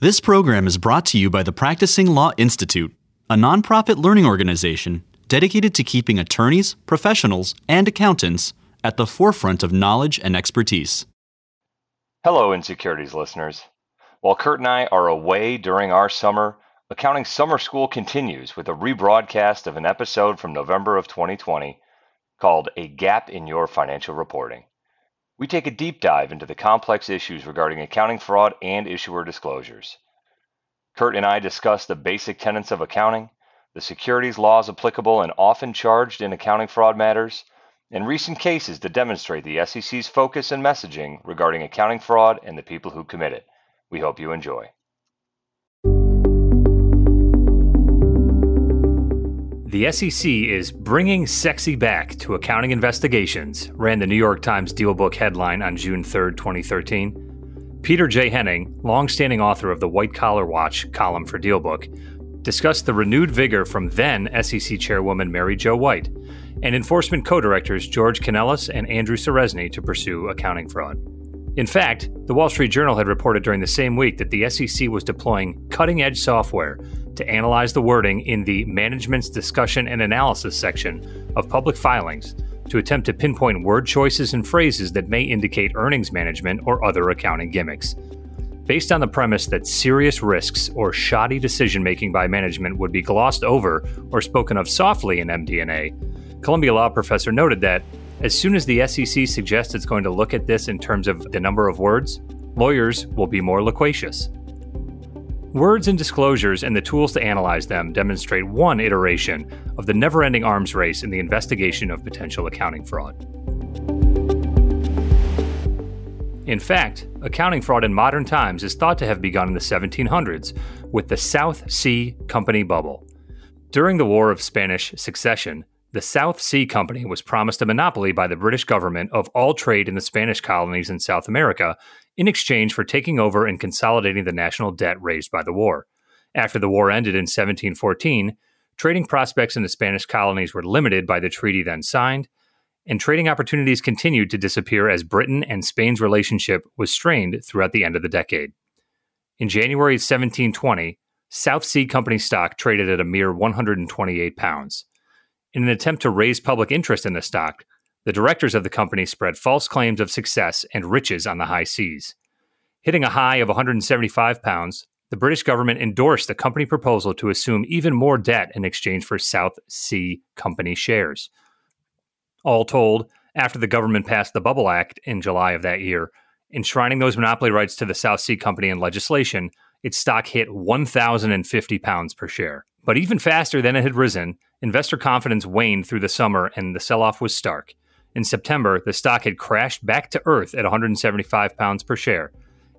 This program is brought to you by the Practicing Law Institute, a nonprofit learning organization dedicated to keeping attorneys, professionals, and accountants at the forefront of knowledge and expertise. Hello, Insecurities listeners. While Kurt and I are away during our summer, Accounting Summer School continues with a rebroadcast of an episode from November of 2020 called A GAAP in Your Financial Reporting. We take a deep dive into the complex issues regarding accounting fraud and issuer disclosures. Kurt and I discuss the basic tenets of accounting, the securities laws applicable and often charged in accounting fraud matters, and recent cases that demonstrate the SEC's focus and messaging regarding accounting fraud and the people who commit it. We hope you enjoy. The SEC is bringing sexy back to accounting investigations, ran the New York Times DealBook headline on June 3, 2013. Peter J. Henning, longstanding author of the White Collar Watch column for DealBook, discussed the renewed vigor from then SEC Chairwoman Mary Jo White and enforcement co directors George Canellos and Andrew Ceresney to pursue accounting fraud. In fact, the Wall Street Journal had reported during the same week that the SEC was deploying cutting edge software to analyze the wording in the Management's Discussion and Analysis section of public filings to attempt to pinpoint word choices and phrases that may indicate earnings management or other accounting gimmicks. Based on the premise that serious risks or shoddy decision making by management would be glossed over or spoken of softly in MD&A, Columbia Law professor noted that as soon as the SEC suggests it's going to look at this in terms of the number of words, lawyers will be more loquacious. Words and disclosures and the tools to analyze them demonstrate one iteration of the never ending arms race in the investigation of potential accounting fraud. In fact, accounting fraud in modern times is thought to have begun in the 1700s with the South Sea Company bubble. During the War of Spanish Succession, the South Sea Company was promised a monopoly by the British government of all trade in the Spanish colonies in South America in exchange for taking over and consolidating the national debt raised by the war. After the war ended in 1714, trading prospects in the Spanish colonies were limited by the treaty then signed, and trading opportunities continued to disappear as Britain and Spain's relationship was strained throughout the end of the decade. In January 1720, South Sea Company stock traded at a mere 128 pounds. In an attempt to raise public interest in the stock, the directors of the company spread false claims of success and riches on the high seas. Hitting a high of 175 pounds, the British government endorsed the company proposal to assume even more debt in exchange for South Sea Company shares. All told, after the government passed the Bubble Act in July of that year, enshrining those monopoly rights to the South Sea Company in legislation, its stock hit 1,050 pounds per share. But even faster than it had risen, investor confidence waned through the summer and the sell off was stark. In September, the stock had crashed back to earth at 175 pounds per share,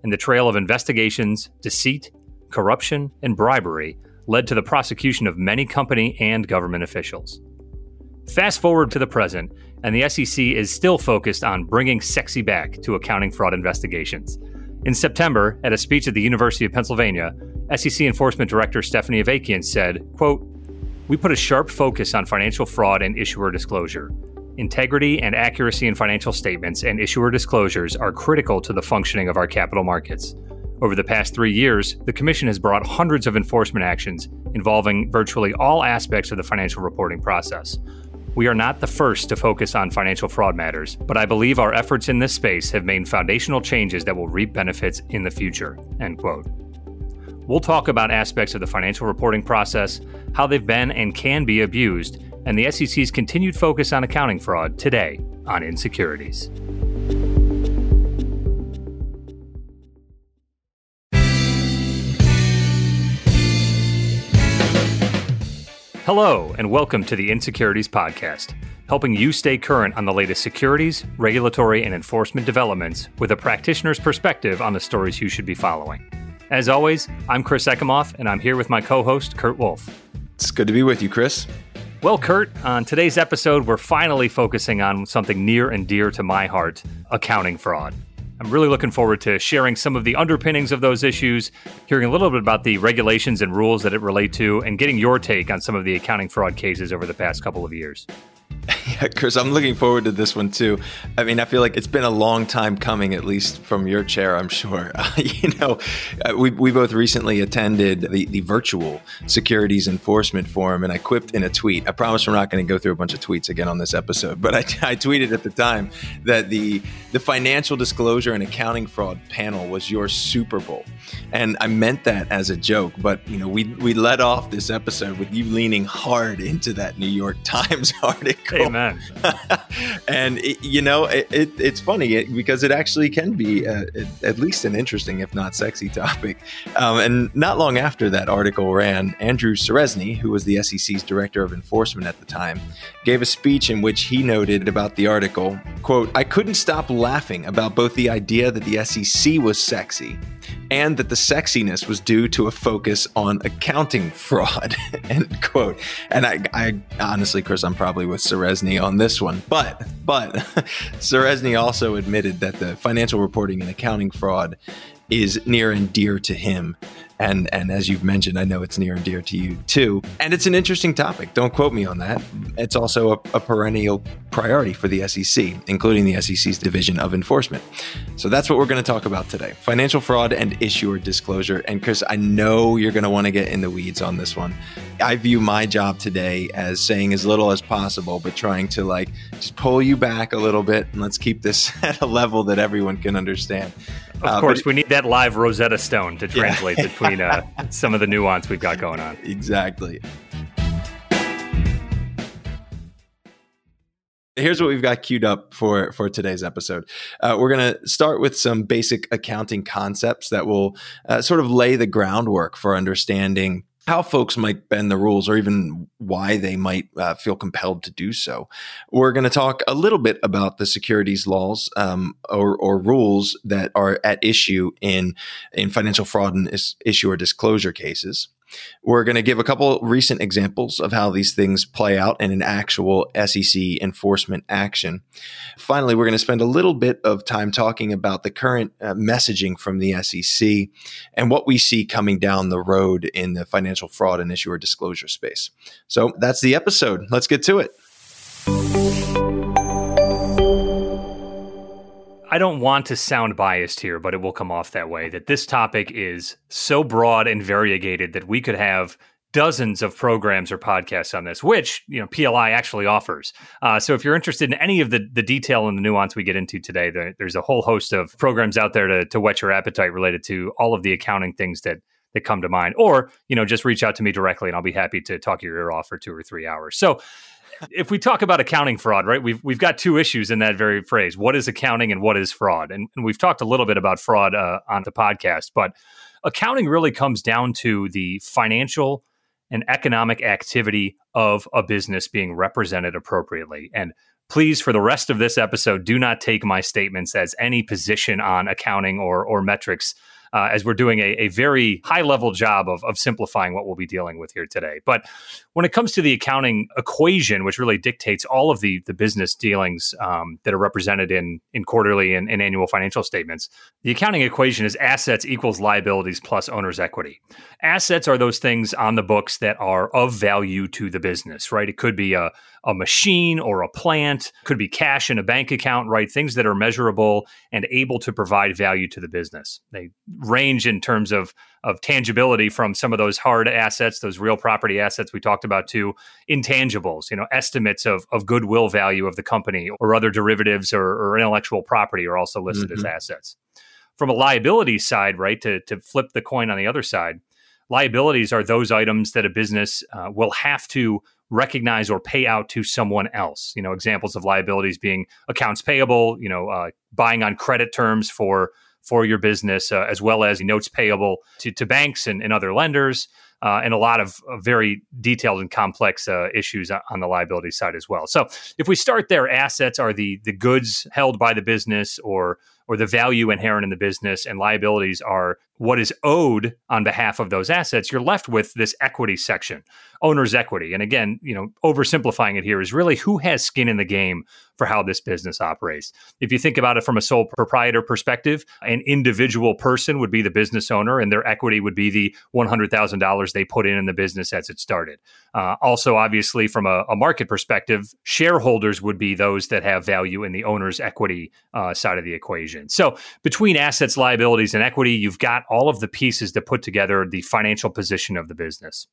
and the trail of investigations, deceit, corruption, and bribery led to the prosecution of many company and government officials. Fast forward to the present, and the SEC is still focused on bringing sexy back to accounting fraud investigations. In September, at a speech at the University of Pennsylvania, SEC Enforcement Director Stephanie Avakian said, quote, We put a sharp focus on financial fraud and issuer disclosure. Integrity and accuracy in financial statements and issuer disclosures are critical to the functioning of our capital markets. Over the past three years, the Commission has brought hundreds of enforcement actions involving virtually all aspects of the financial reporting process. We are not the first to focus on financial fraud matters, but I believe our efforts in this space have made foundational changes that will reap benefits in the future. End quote. We'll talk about aspects of the financial reporting process, how they've been and can be abused, and the SEC's continued focus on accounting fraud today on Insecurities. Hello, and welcome to the Insecurities Podcast, helping you stay current on the latest securities, regulatory, and enforcement developments with a practitioner's perspective on the stories you should be following. As always, I'm Chris Ekimoff, and I'm here with my co host, Kurt Wolf. It's good to be with you, Chris. Well, Kurt, on today's episode, we're finally focusing on something near and dear to my heart accounting fraud. I'm really looking forward to sharing some of the underpinnings of those issues, hearing a little bit about the regulations and rules that it relate to, and getting your take on some of the accounting fraud cases over the past couple of years. Yeah, Chris, I'm looking forward to this one too. I mean, I feel like it's been a long time coming, at least from your chair, I'm sure. Uh, you know, uh, we, we both recently attended the, the virtual Securities Enforcement Forum, and I quipped in a tweet. I promise we're not going to go through a bunch of tweets again on this episode, but I, I tweeted at the time that the, the financial disclosure and accounting fraud panel was your Super Bowl. And I meant that as a joke, but, you know, we, we led off this episode with you leaning hard into that New York Times article. Amen. and it, you know, it, it, it's funny because it actually can be uh, at least an interesting, if not sexy, topic. Um, and not long after that article ran, Andrew Ceresney, who was the SEC's director of enforcement at the time, gave a speech in which he noted about the article, "quote I couldn't stop laughing about both the idea that the SEC was sexy." And that the sexiness was due to a focus on accounting fraud. End quote. And I, I honestly, Chris, I'm probably with Ceresney on this one. But but Ceresney also admitted that the financial reporting and accounting fraud is near and dear to him and and as you've mentioned, I know it's near and dear to you too. And it's an interesting topic. Don't quote me on that. It's also a, a perennial priority for the SEC, including the SEC's Division of Enforcement. So that's what we're going to talk about today: financial fraud and issuer disclosure. And Chris, I know you're going to want to get in the weeds on this one. I view my job today as saying as little as possible, but trying to like just pull you back a little bit and let's keep this at a level that everyone can understand. Of uh, course, we need that live Rosetta Stone to translate yeah. between uh, some of the nuance we've got going on. Exactly. Here's what we've got queued up for for today's episode. Uh, we're going to start with some basic accounting concepts that will uh, sort of lay the groundwork for understanding how folks might bend the rules or even why they might uh, feel compelled to do so. We're going to talk a little bit about the securities laws um, or, or, rules that are at issue in, in financial fraud and is, issuer disclosure cases. We're going to give a couple recent examples of how these things play out in an actual SEC enforcement action. Finally, we're going to spend a little bit of time talking about the current uh, messaging from the SEC and what we see coming down the road in the financial fraud and issuer disclosure space. So that's the episode. Let's get to it. I don't want to sound biased here, but it will come off that way that this topic is so broad and variegated that we could have dozens of programs or podcasts on this, which you know PLI actually offers. Uh, so if you're interested in any of the the detail and the nuance we get into today, there, there's a whole host of programs out there to to whet your appetite related to all of the accounting things that that come to mind. Or you know just reach out to me directly, and I'll be happy to talk your ear off for two or three hours. So if we talk about accounting fraud, right, we've we've got two issues in that very phrase. What is accounting and what is fraud? And, and we've talked a little bit about fraud uh, on the podcast, but accounting really comes down to the financial and economic activity of a business being represented appropriately. And please, for the rest of this episode, do not take my statements as any position on accounting or or metrics uh, as we're doing a, a very high level job of, of simplifying what we'll be dealing with here today. But when it comes to the accounting equation, which really dictates all of the, the business dealings um, that are represented in, in quarterly and, and annual financial statements, the accounting equation is assets equals liabilities plus owner's equity. Assets are those things on the books that are of value to the business, right? It could be a, a machine or a plant, could be cash in a bank account, right? Things that are measurable and able to provide value to the business. They range in terms of of tangibility from some of those hard assets, those real property assets we talked about to intangibles, you know, estimates of, of goodwill value of the company or other derivatives or, or intellectual property are also listed mm-hmm. as assets. From a liability side, right, to, to flip the coin on the other side, liabilities are those items that a business uh, will have to recognize or pay out to someone else. You know, examples of liabilities being accounts payable, you know, uh, buying on credit terms for for your business, uh, as well as notes payable to, to banks and, and other lenders, uh, and a lot of, very detailed and complex uh, issues on the liability side as well. So, if we start there, assets are the the goods held by the business or or the value inherent in the business, and liabilities are what is owed on behalf of those assets. You're left with this equity section, owner's equity, and again, you know, oversimplifying it here is really who has skin in the game for how this business operates. If you think about it from a sole proprietor perspective, an individual person would be the business owner, and their equity would be the $100,000 they put in in the business as it started. Uh, also, obviously, from a, a, market perspective, shareholders would be those that have value in the owner's equity uh, side of the equation. So, between assets, liabilities, and equity, you've got all of the pieces that put together the financial position of the business.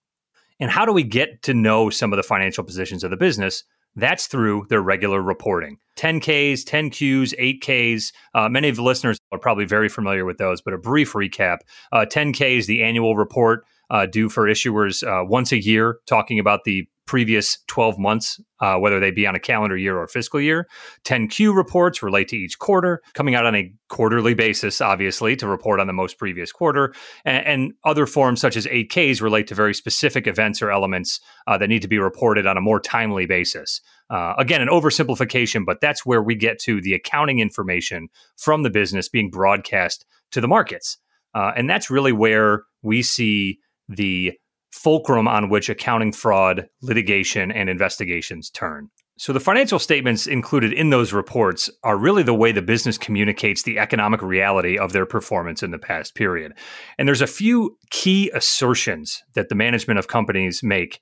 And how do we get to know some of the financial positions of the business? That's through their regular reporting. 10Ks, 10Qs, 8Ks. Uh, many of the listeners are probably very familiar with those, but a brief recap. Uh, 10K is the annual report uh, due for issuers uh, once a year, talking about the previous 12 months, uh, whether they be on a calendar year or fiscal year. 10Q reports relate to each quarter, coming out on a quarterly basis, obviously, to report on the most previous quarter. And, and other forms, such as 8Ks, relate to very specific events or elements uh, that need to be reported on a more timely basis. Uh, again, an oversimplification, but that's where we get to the accounting information from the business being broadcast to the markets. Uh, and that's really where we see the fulcrum on which accounting fraud, litigation, and investigations turn. So, the financial statements included in those reports are really the way the business communicates the economic reality of their performance in the past period. And there's a few key assertions that the management of companies make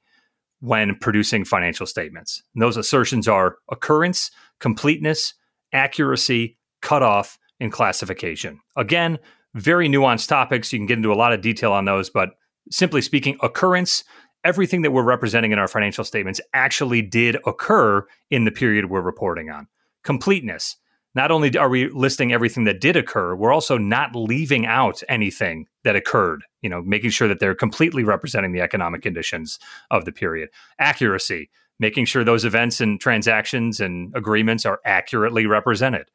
when producing financial statements. And those assertions are occurrence, completeness, accuracy, cutoff, and classification. Again, very nuanced topics. You can get into a lot of detail on those, but simply speaking, occurrence, everything that we're representing in our financial statements actually did occur in the period we're reporting on. Completeness. Not only are we listing everything that did occur, we're also not leaving out anything that occurred, you know, making sure that they're completely representing the economic conditions of the period. Accuracy, making sure those events and transactions and agreements are accurately represented.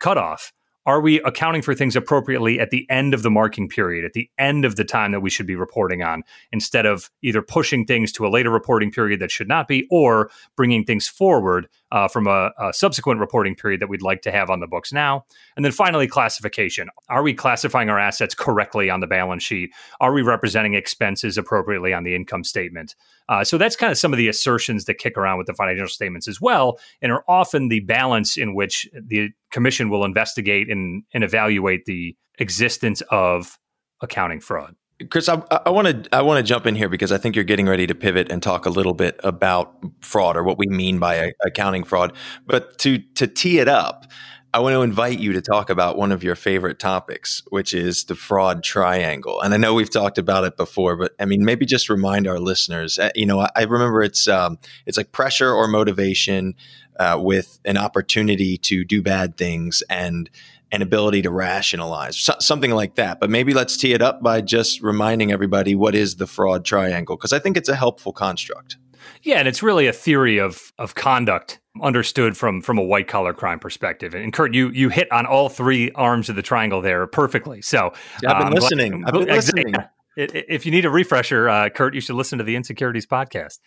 Cutoff, are we accounting for things appropriately at the end of the marking period, at the end of the time that we should be reporting on, instead of either pushing things to a later reporting period that should not be, or bringing things forward uh, from a, a, subsequent reporting period that we'd like to have on the books now? And then finally, classification. Are we classifying our assets correctly on the balance sheet? Are we representing expenses appropriately on the income statement? Uh, so that's kind of some of the assertions that kick around with the financial statements as well, and are often the balance in which the commission will investigate and, and evaluate the existence of accounting fraud. Chris, I want to I want to jump in here because I think you're getting ready to pivot and talk a little bit about fraud or what we mean by accounting fraud. But to to tee it up, I want to invite you to talk about one of your favorite topics, which is the fraud triangle. And I know we've talked about it before, but I mean, maybe just remind our listeners. Uh, you know, I, remember it's um, it's like pressure or motivation uh, with an opportunity to do bad things and an ability to rationalize, so, something like that. But maybe let's tee it up by just reminding everybody what is the fraud triangle, because I think it's a helpful construct. Yeah, and it's really a theory of of conduct understood from from a white collar crime perspective. And Kurt, you you hit on all three arms of the triangle there perfectly. So yeah, I've been um, listening. I've been listening. If you need a refresher, uh, Kurt, you should listen to the Insecurities podcast.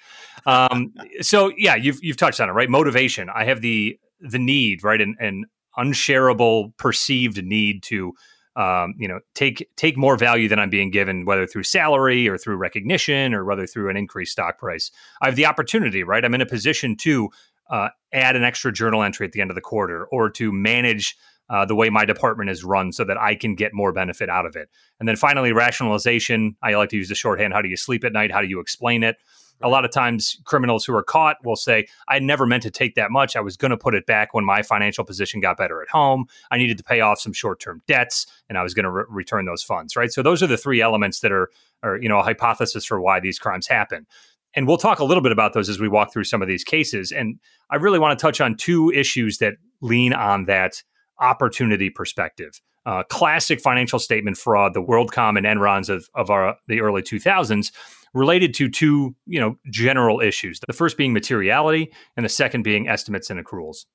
Um, so yeah, you've you've touched on it, right? Motivation. I have the the need, right, and an unshareable perceived need to um, you know take take more value than I'm being given, whether through salary or through recognition or whether through an increased stock price. I have the opportunity, right? I'm in a position to uh, add an extra journal entry at the end of the quarter or to manage uh, the way my department is run so that I can get more benefit out of it. And then finally, rationalization. I like to use the shorthand how do you sleep at night? How do you explain it? A lot of times, criminals who are caught will say, I never meant to take that much. I was going to put it back when my financial position got better at home. I needed to pay off some short term debts and I was going to re- return those funds, right? So, those are the three elements that are, are, you know, a hypothesis for why these crimes happen and we'll talk a little bit about those as we walk through some of these cases. And I really want to touch on two issues that lean on that opportunity perspective. Uh, classic financial statement fraud, the WorldCom and Enrons of, of our, the early 2000s, related to two you know general issues. The first being materiality, and the second being estimates and accruals.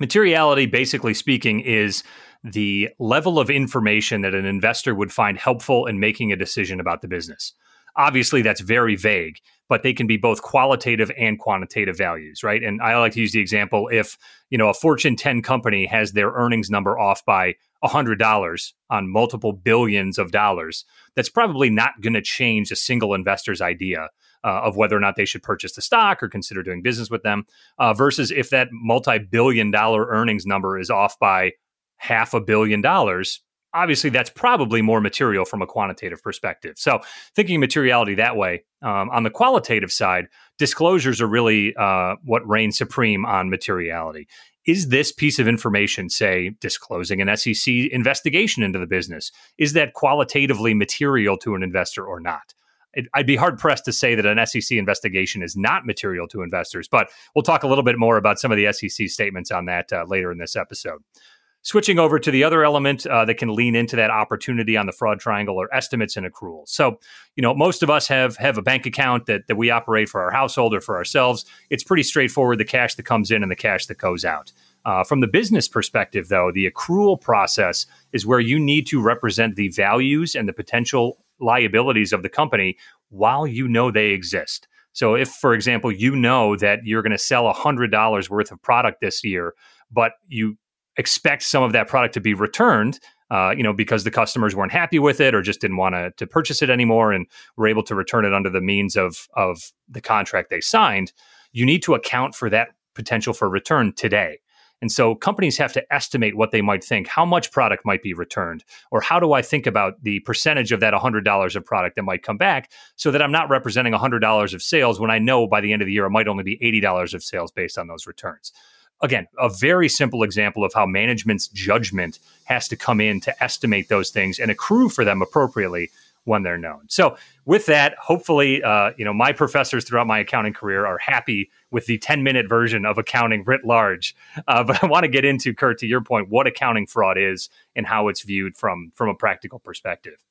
Materiality, basically speaking, is the level of information that an investor would find helpful in making a decision about the business. Obviously, that's very vague, but they can be both qualitative and quantitative values, right? And I like to use the example if, you know, a Fortune 10 company has their earnings number off by $100 on multiple billions of dollars, that's probably not going to change a single investor's idea uh, of whether or not they should purchase the stock or consider doing business with them. Uh, versus if that multi billion dollar earnings number is off by half a billion dollars, obviously that's probably more material from a quantitative perspective. So thinking materiality that way. Um, on the qualitative side, disclosures are really uh, what reigns supreme on materiality. Is this piece of information, say, disclosing an SEC investigation into the business, is that qualitatively material to an investor or not? I'd be hard pressed to say that an SEC investigation is not material to investors, but we'll talk a little bit more about some of the SEC statements on that uh, later in this episode. Switching over to the other element uh, that can lean into that opportunity on the fraud triangle are estimates and accruals. So, you know, most of us have have a bank account that that we operate for our household or for ourselves. It's pretty straightforward: the cash that comes in and the cash that goes out. Uh, from the business perspective, though, the accrual process is where you need to represent the values and the potential liabilities of the company while you know they exist. So, if, for example, you know that you're going to sell $100 worth of product this year, but you expect some of that product to be returned, uh, you know, because the customers weren't happy with it or just didn't want to, purchase it anymore and were able to return it under the means of, of the contract they signed, you need to account for that potential for return today. And so companies have to estimate what they might think, how much product might be returned, or how do I think about the percentage of that $100 of product that might come back so that I'm not representing $100 of sales when I know by the end of the year it might only be $80 of sales based on those returns again, a very simple example of how management's judgment has to come in to estimate those things and accrue for them appropriately when they're known. So, with that, hopefully, uh, you know, my professors throughout my accounting career are happy with the 10 minute version of accounting writ large. Uh, but I want to get into, Kurt, to your point, what accounting fraud is and how it's viewed from, from a practical perspective.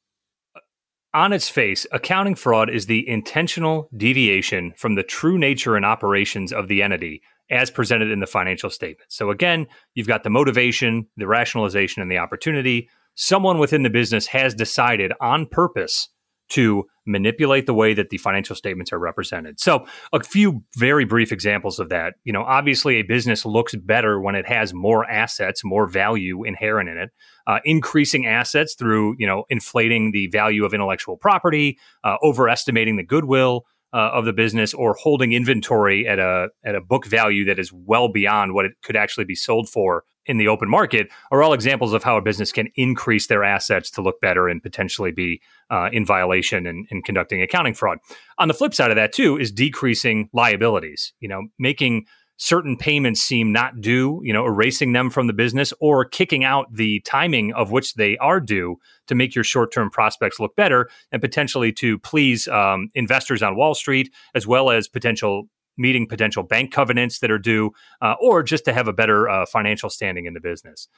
On its face, accounting fraud is the intentional deviation from the true nature and operations of the entity as presented in the financial statement. So again, you've got the motivation, the rationalization, and the opportunity. Someone within the business has decided on purpose to manipulate the way that the financial statements are represented. So, a few very brief examples of that. You know, obviously, a business looks better when it has more assets, more value inherent in it. Uh, increasing assets through, you know, inflating the value of intellectual property, uh, overestimating the goodwill, uh, of the business or holding inventory at a at a book value that is well beyond what it could actually be sold for in the open market are all examples of how a business can increase their assets to look better and potentially be uh, in violation and, and conducting accounting fraud. On the flip side of that too is decreasing liabilities. You know, making certain payments seem not due, you know, erasing them from the business or kicking out the timing of which they are due to make your short term prospects look better and potentially to please um, investors on Wall Street, as well as potential meeting potential bank covenants that are due, uh, or just to have a better uh, financial standing in the business.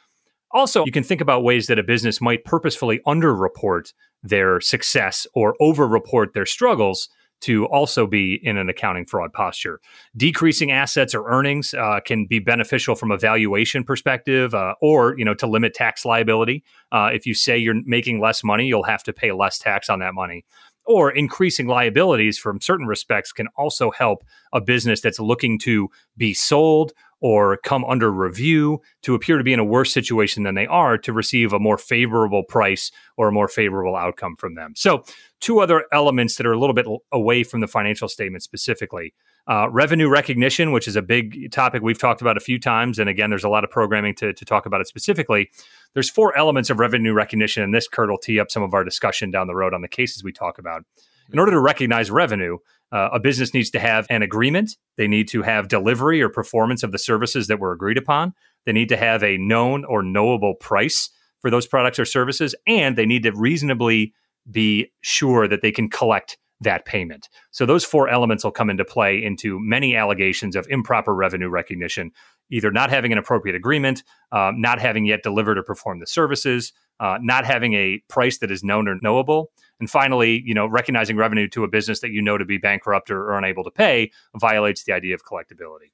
Also, you can think about ways that a business might purposefully underreport their success or overreport their struggles to also be in an accounting fraud posture. Decreasing assets or earnings uh, can be beneficial from a valuation perspective, uh, or you know to limit tax liability. Uh, if you say you're making less money, you'll have to pay less tax on that money. Or increasing liabilities from certain respects can also help a business that's looking to be sold or come under review to appear to be in a worse situation than they are to receive a more favorable price or a more favorable outcome from them. So, two other elements that are a little bit away from the financial statement specifically. Uh, revenue recognition, which is a big topic we've talked about a few times. And again, there's a lot of programming to, to talk about it specifically. There's four elements of revenue recognition, and this, Kurt, will tee up some of our discussion down the road on the cases we talk about. In order to recognize revenue, uh, a business needs to have an agreement. They need to have delivery or performance of the services that were agreed upon. They need to have a known or knowable price for those products or services, and they need to reasonably be sure that they can collect that payment. So those four elements will come into play into many allegations of improper revenue recognition, either not having an appropriate agreement, uh, not having yet delivered or performed the services, uh, not having a price that is known or knowable, and finally, you know, recognizing revenue to a business that you know to be bankrupt or, or unable to pay violates the idea of collectability.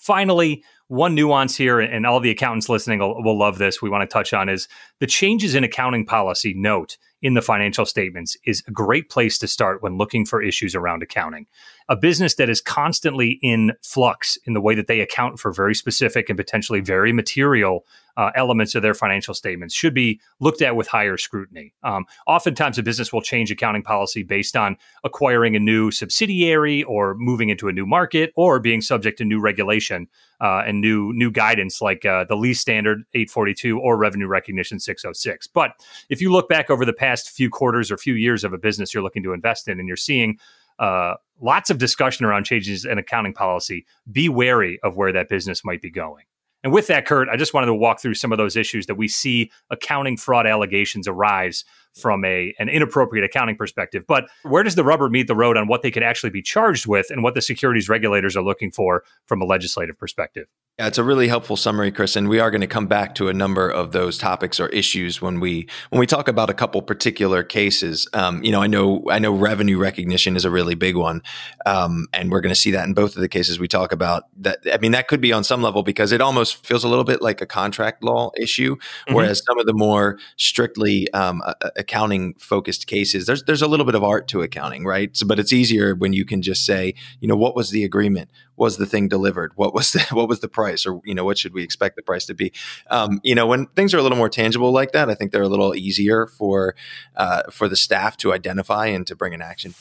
Finally, one nuance here, and all the accountants listening will, will love this, we want to touch on is the changes in accounting policy note in the financial statements is a great place to start when looking for issues around accounting. A business that is constantly in flux in the way that they account for very specific and potentially very material uh, elements of their financial statements should be looked at with higher scrutiny. Um, oftentimes, a business will change accounting policy based on acquiring a new subsidiary or moving into a new market or being subject to new regulation. uh, and new new guidance like uh, the lease standard 842 or revenue recognition 606. But if you look back over the past few quarters or few years of a business you're looking to invest in, and you're seeing uh, lots of discussion around changes in accounting policy, be wary of where that business might be going. And with that, Kurt, I just wanted to walk through some of those issues that we see accounting fraud allegations arise from a an inappropriate accounting perspective. But where does the rubber meet the road on what they could actually be charged with and what the securities regulators are looking for from a legislative perspective? Yeah, it's a really helpful summary, Chris, and we are going to come back to a number of those topics or issues when we when we talk about a couple particular cases. Um, you know, I know I know revenue recognition is a really big one, um, and we're going to see that in both of the cases we talk about. That I mean, that could be on some level because it almost feels a little bit like a contract law issue, mm-hmm. whereas some of the more strictly um, accounting focused cases, there's there's a little bit of art to accounting, right? So, but it's easier when you can just say, you know, what was the agreement? Was the thing delivered? What was the what was the price? or you know what should we expect the price to be um, you know when things are a little more tangible like that i think they're a little easier for uh, for the staff to identify and to bring an action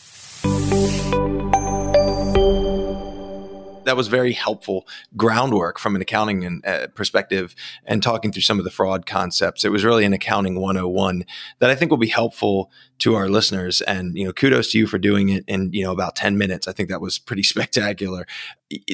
that was very helpful groundwork from an accounting and, uh, perspective and talking through some of the fraud concepts. It was really an accounting 101 that I think will be helpful to our listeners. And, you know, kudos to you for doing it in, you know, about 10 minutes. I think that was pretty spectacular.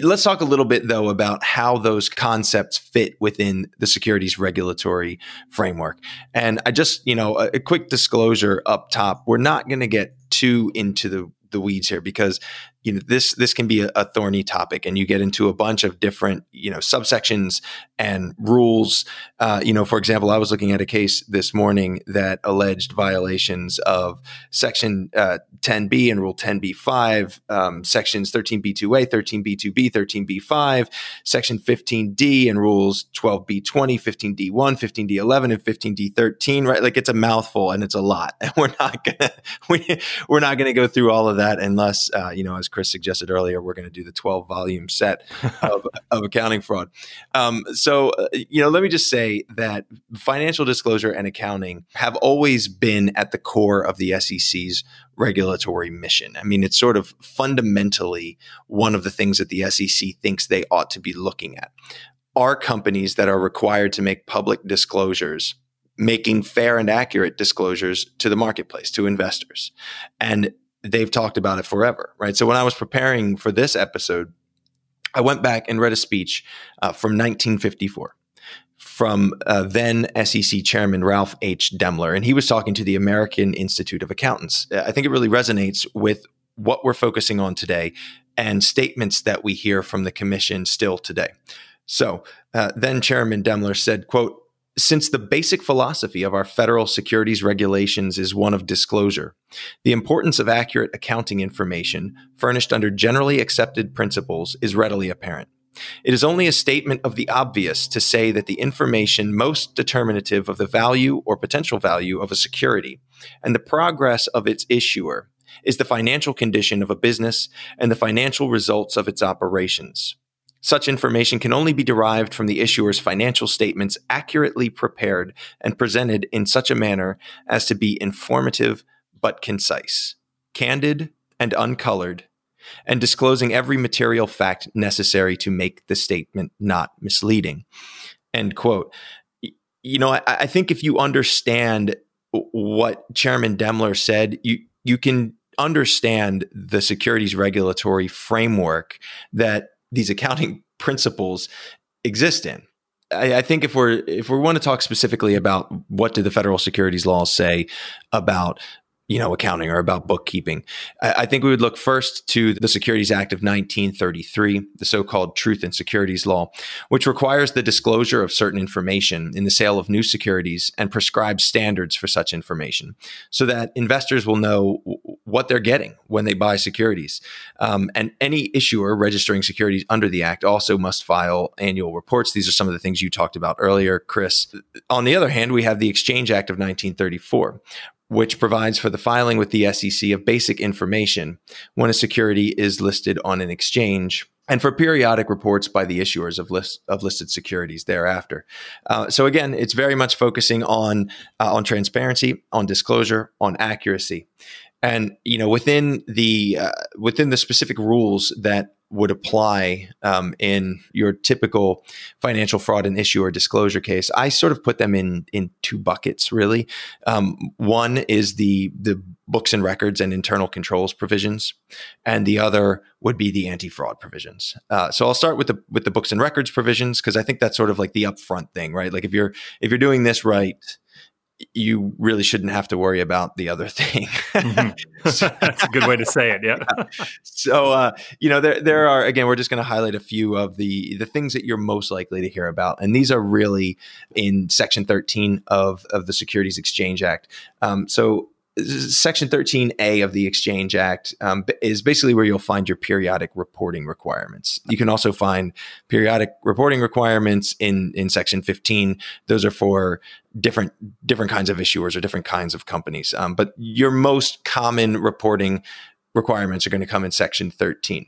Let's talk a little bit though about how those concepts fit within the securities regulatory framework. And I just, you know, a, a quick disclosure up top, we're not going to get too into the the weeds here because you know this this can be a, a, thorny topic and you get into a bunch of different you know subsections and rules. Uh, you know for example i was looking at a case this morning that alleged violations of section uh, 10b and rule 10b5 um, sections 13b2a 13b2b 13b5 section 15d and rules 12b20 15d1 15d11 and 15d13 right? Like it's a mouthful and it's a lot. And we're not gonna we, we're not gonna go through all of that unless uh, you know as Chris suggested earlier, we're going to do the 12 volume set of, of accounting fraud. Um, so, uh, you know, let me just say that financial disclosure and accounting have always been at the core of the SEC's regulatory mission. I mean, it's sort of fundamentally one of the things that the SEC thinks they ought to be looking at. Are companies that are required to make public disclosures making fair and accurate disclosures to the marketplace, to investors. And they've talked about it forever, right? So when I was preparing for this episode, I went back and read a speech uh, from 1954 from uh, then SEC Chairman Ralph H. Demmler, and he was talking to the American Institute of Accountants. I think it really resonates with what we're focusing on today and statements that we hear from the commission still today. So uh, then Chairman Demmler said, quote, since the basic philosophy of our federal securities regulations is one of disclosure, the importance of accurate accounting information furnished under generally accepted principles is readily apparent. It is only a statement of the obvious to say that the information most determinative of the value or potential value of a security and the progress of its issuer is the financial condition of a business and the financial results of its operations. Such information can only be derived from the issuer's financial statements accurately prepared and presented in such a manner as to be informative but concise, candid and uncolored, and disclosing every material fact necessary to make the statement not misleading. End quote. You know, I, I think if you understand what Chairman Demmler said, you you can understand the securities regulatory framework that these accounting principles exist in. I, I, think if we're if we want to talk specifically about what do the federal securities laws say about you know, accounting or about bookkeeping. I, think we would look first to the Securities Act of 1933, the so called Truth in Securities Law, which requires the disclosure of certain information in the sale of new securities and prescribes standards for such information so that investors will know what they're getting when they buy securities. Um, and any issuer registering securities under the Act also must file annual reports. These are some of the things you talked about earlier, Chris. On the other hand, we have the Exchange Act of 1934, which provides for the filing with the SEC of basic information when a security is listed on an exchange and for periodic reports by the issuers of list of listed securities thereafter. Uh, so again, it's very much focusing on uh, on transparency, on disclosure, on accuracy, and you know within the uh, within the specific rules that would apply um, in your typical financial fraud and issue or disclosure case, I sort of put them in in two buckets. Really, um, one is the the books and records and internal controls provisions, and the other would be the anti fraud provisions. Uh, so I'll start with the with the books and records provisions because I think that's sort of like the upfront thing, right? Like if you're if you're doing this right you really shouldn't have to worry about the other thing. mm-hmm. That's a good way to say it. Yeah. so, uh, you know, there there are again, we're just going to highlight a few of the the things that you're most likely to hear about, and these are really in Section 13 of of the Securities Exchange Act. Um, so, Section 13A of the Exchange Act um, is basically where you'll find your periodic reporting requirements. You can also find periodic reporting requirements in, in Section 15. Those are for different different kinds of issuers or different kinds of companies. Um, but your most common reporting requirements are going to come in Section 13.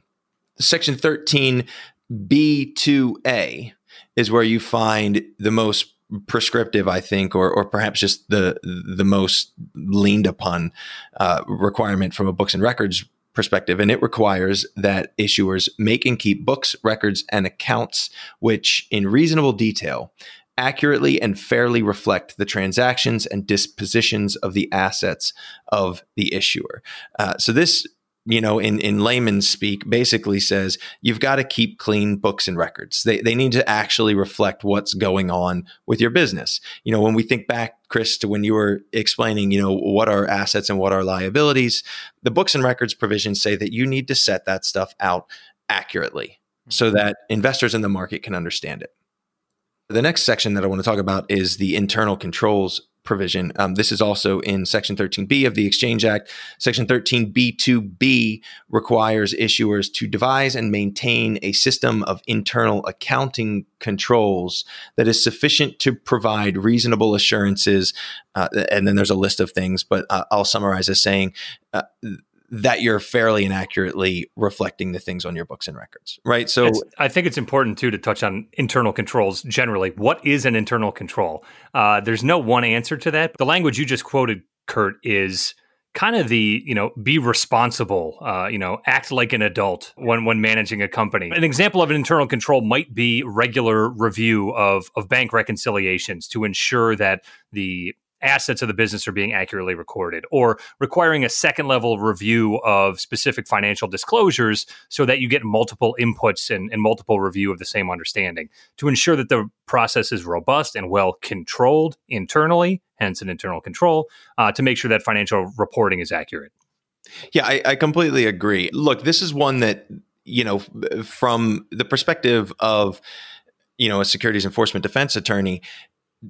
Section 13B2A is where you find the most prescriptive, I think, or or perhaps just the the most leaned upon uh, requirement from a books and records perspective, and it requires that issuers make and keep books, records, and accounts which, in reasonable detail, accurately and fairly reflect the transactions and dispositions of the assets of the issuer. Uh, so this you know, in, in layman's speak, basically says you've got to keep clean books and records. They, they need to actually reflect what's going on with your business. You know, when we think back, Chris, to when you were explaining, you know, what are assets and what are liabilities, the books and records provisions say that you need to set that stuff out accurately so mm-hmm. that investors in the market can understand it. The next section that I want to talk about is the internal controls provision. Um, this is also in Section 13B of the Exchange Act. Section 13B2B requires issuers to devise and maintain a system of internal accounting controls that is sufficient to provide reasonable assurances. Uh, and then there's a list of things, but uh, I'll summarize as saying uh, that you're fairly and accurately reflecting the things on your books and records, right? So it's, I think it's important too to touch on internal controls generally. What is an internal control? Uh, there's no one answer to that. The language you just quoted, Kurt, is kind of the you know be responsible uh, you know act like an adult when when managing a company an example of an internal control might be regular review of of bank reconciliations to ensure that the assets of the business are being accurately recorded or requiring a second level review of specific financial disclosures so that you get multiple inputs and, and, multiple review of the same understanding to ensure that the process is robust and well controlled internally hence an internal control uh, to make sure that financial reporting is accurate. Yeah I, I completely agree. Look this is one that you know from the perspective of you know a securities enforcement defense attorney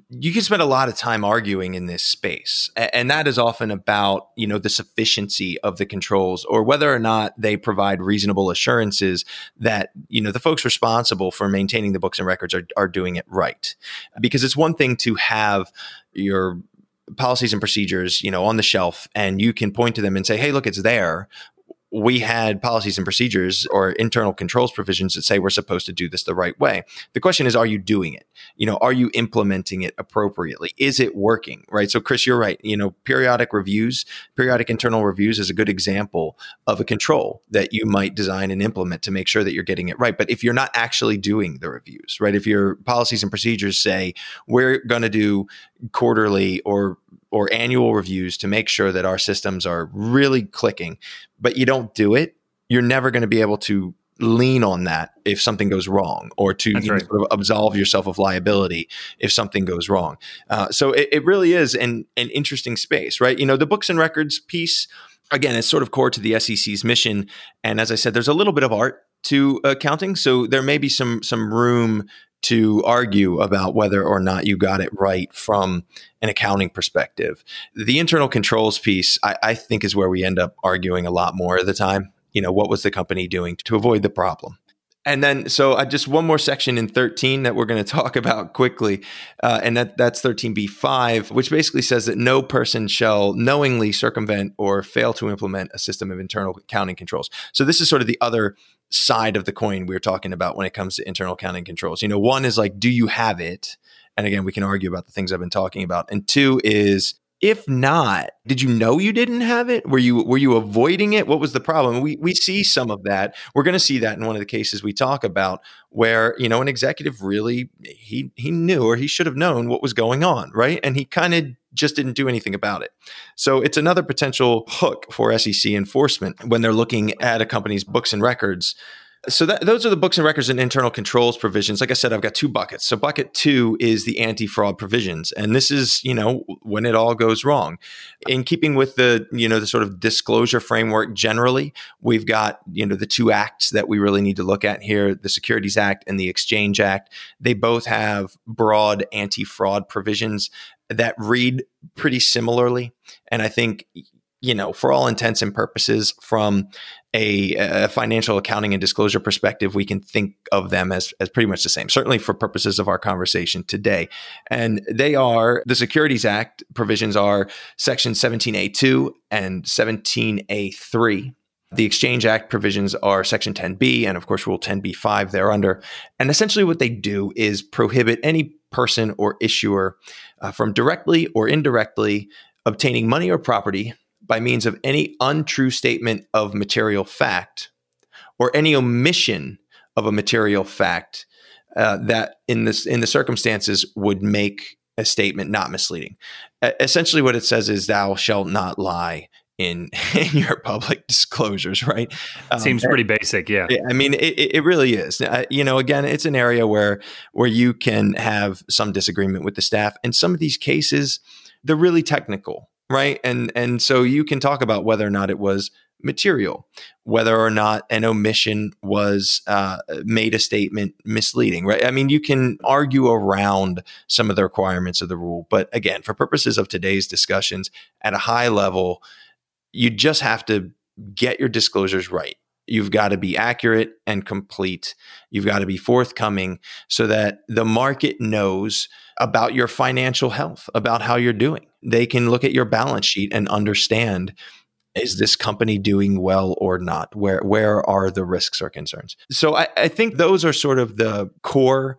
you can spend a lot of time arguing in this space and that is often about you know the sufficiency of the controls or whether or not they provide reasonable assurances that you know the folks responsible for maintaining the books and records are, are doing it right. Because it's one thing to have your policies and procedures you know on the shelf and you can point to them and say hey look it's there we had policies and procedures or internal controls provisions that say we're supposed to do this the right way. The question is, are you doing it? You know, are you implementing it appropriately? Is it working? Right. So, Chris, you're right. You know, periodic reviews, periodic internal reviews is a good example of a control that you might design and implement to make sure that you're getting it right. But if you're not actually doing the reviews, right, if your policies and procedures say we're going to do quarterly or or annual reviews to make sure that our systems are really clicking, but you don't do it, you're never going to be able to lean on that if something goes wrong or to right. sort of absolve yourself of liability if something goes wrong. Uh, so it, it, really is an, an interesting space, right? You know, the books and records piece, again, is sort of core to the SEC's mission. And as I said, there's a little bit of art to accounting. So there may be some some room to argue about whether or not you got it right from an accounting perspective. The internal controls piece, I, I, think, is where we end up arguing a lot more of the time. You know, what was the company doing to avoid the problem? And then, so uh, just one more section in 13 that we're going to talk about quickly, uh, and that, that's 13b5, which basically says that no person shall knowingly circumvent or fail to implement a system of internal accounting controls. So this is sort of the other side of the coin we are talking about when it comes to internal accounting controls. You know, one is like, do you have it? And again, we can argue about the things I've been talking about. And two is, if not, did you know you didn't have it? Were you were you avoiding it? What was the problem? We we see some of that. We're going to see that in one of the cases we talk about where, you know, an executive really he he knew or he should have known what was going on, right? And he kind of just didn't do anything about it. So it's another potential hook for SEC enforcement when they're looking at a company's books and records so that, those are the books and records and internal controls provisions. Like I said, I've got two buckets. So bucket two is the anti-fraud provisions, and this is you know when it all goes wrong. In keeping with the you know the sort of disclosure framework generally, we've got you know the two acts that we really need to look at here: the Securities Act and the Exchange Act. They both have broad anti-fraud provisions that read pretty similarly, and I think you know, for all intents and purposes, from a, a, financial accounting and disclosure perspective, we can think of them as, as pretty much the same, certainly for purposes of our conversation today. And they are the Securities Act provisions are Section 17A2 and 17A3. The Exchange Act provisions are Section 10B and, of course, Rule 10B5 thereunder. And essentially, what they do is prohibit any person or issuer uh, from directly or indirectly obtaining money or property by means of any untrue statement of material fact or any omission of a material fact uh, that in this in the circumstances would make a statement not misleading. Uh, essentially, what it says is, "Thou shalt not lie." In, in your public disclosures, right? Um, Seems pretty basic, yeah. I mean, it, it really is. You know, again, it's an area where where you can have some disagreement with the staff, and some of these cases, they're really technical right and and so you can talk about whether or not it was material whether or not an omission was uh, made a statement misleading right i mean you can argue around some of the requirements of the rule but again for purposes of today's discussions at a high level you just have to get your disclosures right You've got to be accurate and complete. You've got to be forthcoming so that the market knows about your financial health, about how you're doing. They can look at your balance sheet and understand is this company doing well or not? Where where are the risks or concerns? So I, I think those are sort of the core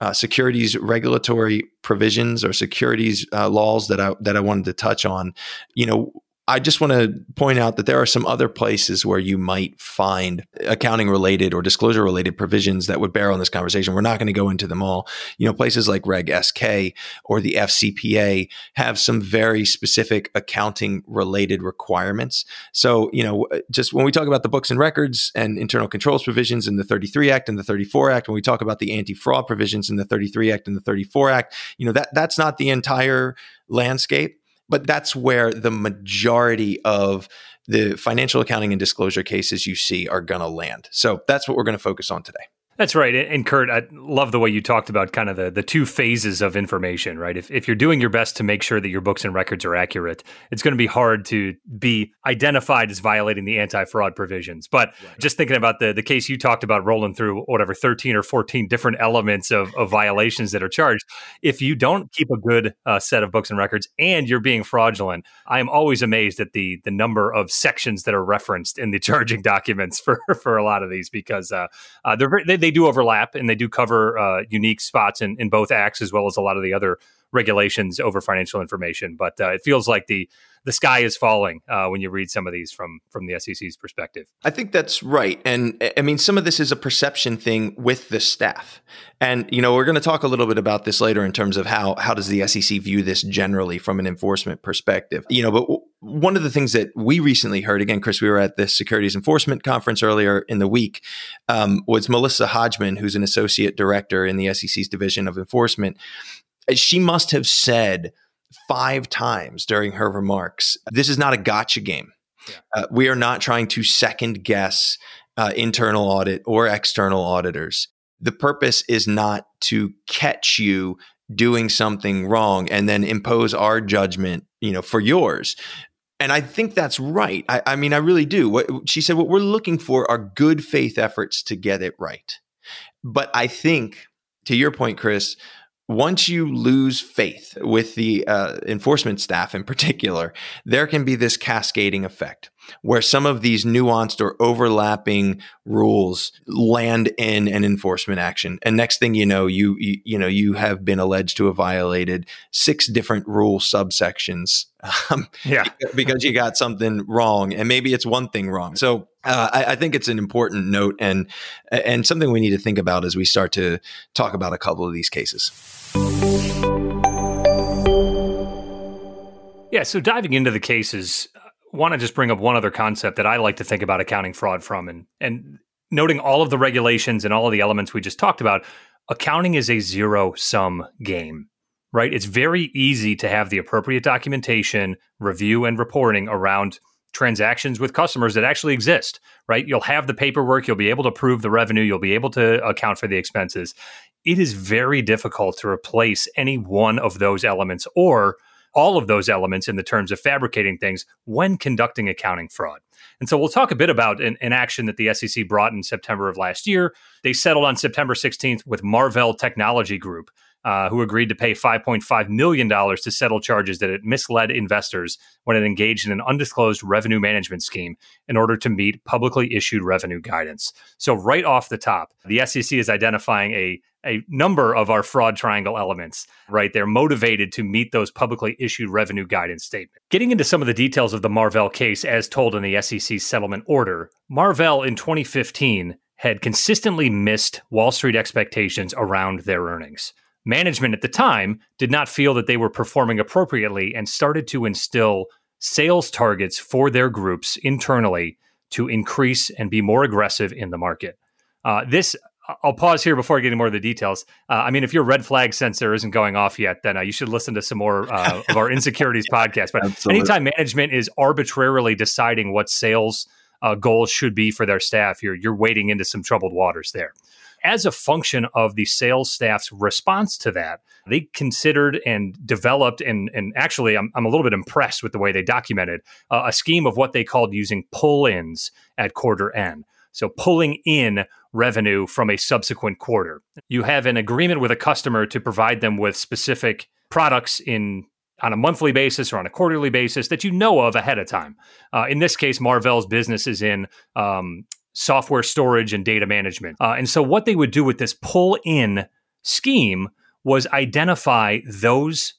uh, securities regulatory provisions or securities uh, laws that I that I wanted to touch on. You know, I just want to point out that there are some other places where you might find accounting related or disclosure related provisions that would bear on this conversation. We're not going to go into them all. You know, places like Reg SK or the FCPA have some very specific accounting related requirements. So, you know, just when we talk about the books and records and internal controls provisions in the 33 Act and the 34 Act, when we talk about the anti fraud provisions in the 33 Act and the 34 Act, you know, that that's not the entire landscape but that's where the majority of the financial accounting and disclosure cases you see are going to land. So that's what we're going to focus on today. That's right. And Kurt, I love the way you talked about kind of the, the two phases of information, right? If, if you're doing your best to make sure that your books and records are accurate, it's going to be hard to be identified as violating the anti fraud provisions. But right. just thinking about the, the case you talked about rolling through whatever 13 or 14 different elements of, of violations that are charged, if you don't keep a good uh, set of books and records and you're being fraudulent, I am always amazed at the, the number of sections that are referenced in the charging documents for, for a lot of these because uh, uh, they're, they, they they do overlap and they do cover uh, unique spots in, in both acts as well as a lot of the other regulations over financial information. But uh, it feels like the the sky is falling uh, when you read some of these from from the SEC's perspective. I think that's right, and I mean some of this is a perception thing with the staff, and you know we're going to talk a little bit about this later in terms of how how does the SEC view this generally from an enforcement perspective. You know, but one of the things that we recently heard again, Chris, we were at the Securities Enforcement Conference earlier in the week, um, was Melissa Hodgman, who's an associate director in the SEC's Division of Enforcement. She must have said five times during her remarks. This is not a gotcha game. Yeah. Uh, we are not trying to second guess uh, internal audit or external auditors. The purpose is not to catch you doing something wrong and then impose our judgment, you know, for yours. And I think that's right. I, I mean, I really do. What she said, what we're looking for are good faith efforts to get it right. But I think, to your point, Chris, once you lose faith with the uh, enforcement staff in particular, there can be this cascading effect where some of these nuanced or overlapping rules land in an enforcement action. And next thing you know you, you you, know you have been alleged to have violated six different rule subsections um, yeah. because you got something wrong. And maybe it's one thing wrong. So uh, I, I, think it's an important note and and something we need to think about as we start to talk about a couple of these cases yeah so diving into the cases uh, want to just bring up one other concept that I like to think about accounting fraud from, and and noting all of the regulations and all of the elements we just talked about. Accounting is a zero sum game, right? It's very easy to have the appropriate documentation, review, and reporting around transactions with customers that actually exist, right? You'll have the paperwork, you'll be able to prove the revenue, you'll be able to account for the expenses. It is very difficult to replace any one of those elements or all of those elements in the terms of fabricating things when conducting accounting fraud. And so we'll talk a bit about an, an, action that the SEC brought in September of last year. They settled on September 16th with Marvell Technology Group, uh, who agreed to pay $5.5 million to settle charges that it misled investors when it engaged in an undisclosed revenue management scheme in order to meet publicly issued revenue guidance. So, right off the top, the SEC is identifying a a number of our fraud triangle elements, right? They're motivated to meet those publicly issued revenue guidance statements. Getting into some of the details of the Marvell case as told in the SEC settlement order, Marvell in 2015 had consistently missed Wall Street expectations around their earnings. Management at the time did not feel that they were performing appropriately and started to instill sales targets for their groups internally to increase and be more aggressive in the market. Uh, this I'll pause here before getting more of the details. Uh, I mean, if your red flag sensor isn't going off yet, then uh, you should listen to some more uh, of our InSecurities podcast. But Absolutely. anytime management is arbitrarily deciding what sales uh, goals should be for their staff, you're you're wading into some troubled waters there. As a function of the sales staff's response to that, they considered and developed, and, and actually, I'm, I'm a little bit impressed with the way they documented uh, a scheme of what they called using pull ins at quarter end. So pulling in revenue from a subsequent quarter. You have an agreement with a customer to provide them with specific products in on a monthly basis or on a quarterly basis that you know of ahead of time. Uh, in this case, Marvell's business is in um, software storage and data management. Uh, and so, what they would do with this pull in scheme was identify those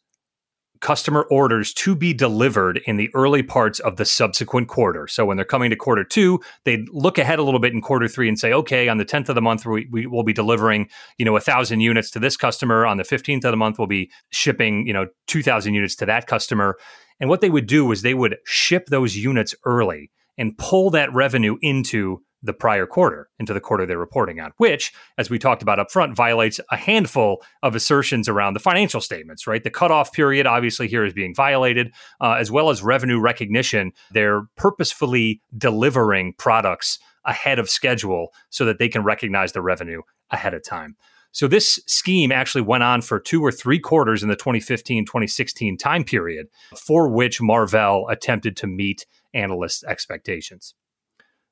customer orders to be delivered in the early parts of the subsequent quarter. So when they're coming to quarter two, they look ahead a little bit in quarter three and say, okay, on the 10th of the month, we, we will be delivering, you know, a thousand units to this customer. On the 15th of the month, we'll be shipping, you know, 2000 units to that customer. And what they would do is they would ship those units early and pull that revenue into the prior quarter into the quarter they're reporting on, which, as we talked about up front, violates a handful of assertions around the financial statements, right? The cutoff period, obviously, here is being violated, uh, as well as revenue recognition. They're purposefully delivering products ahead of schedule so that they can recognize the revenue ahead of time. So this scheme actually went on for two or three quarters in the 2015 2016 time period, for which Marvell attempted to meet analysts' expectations.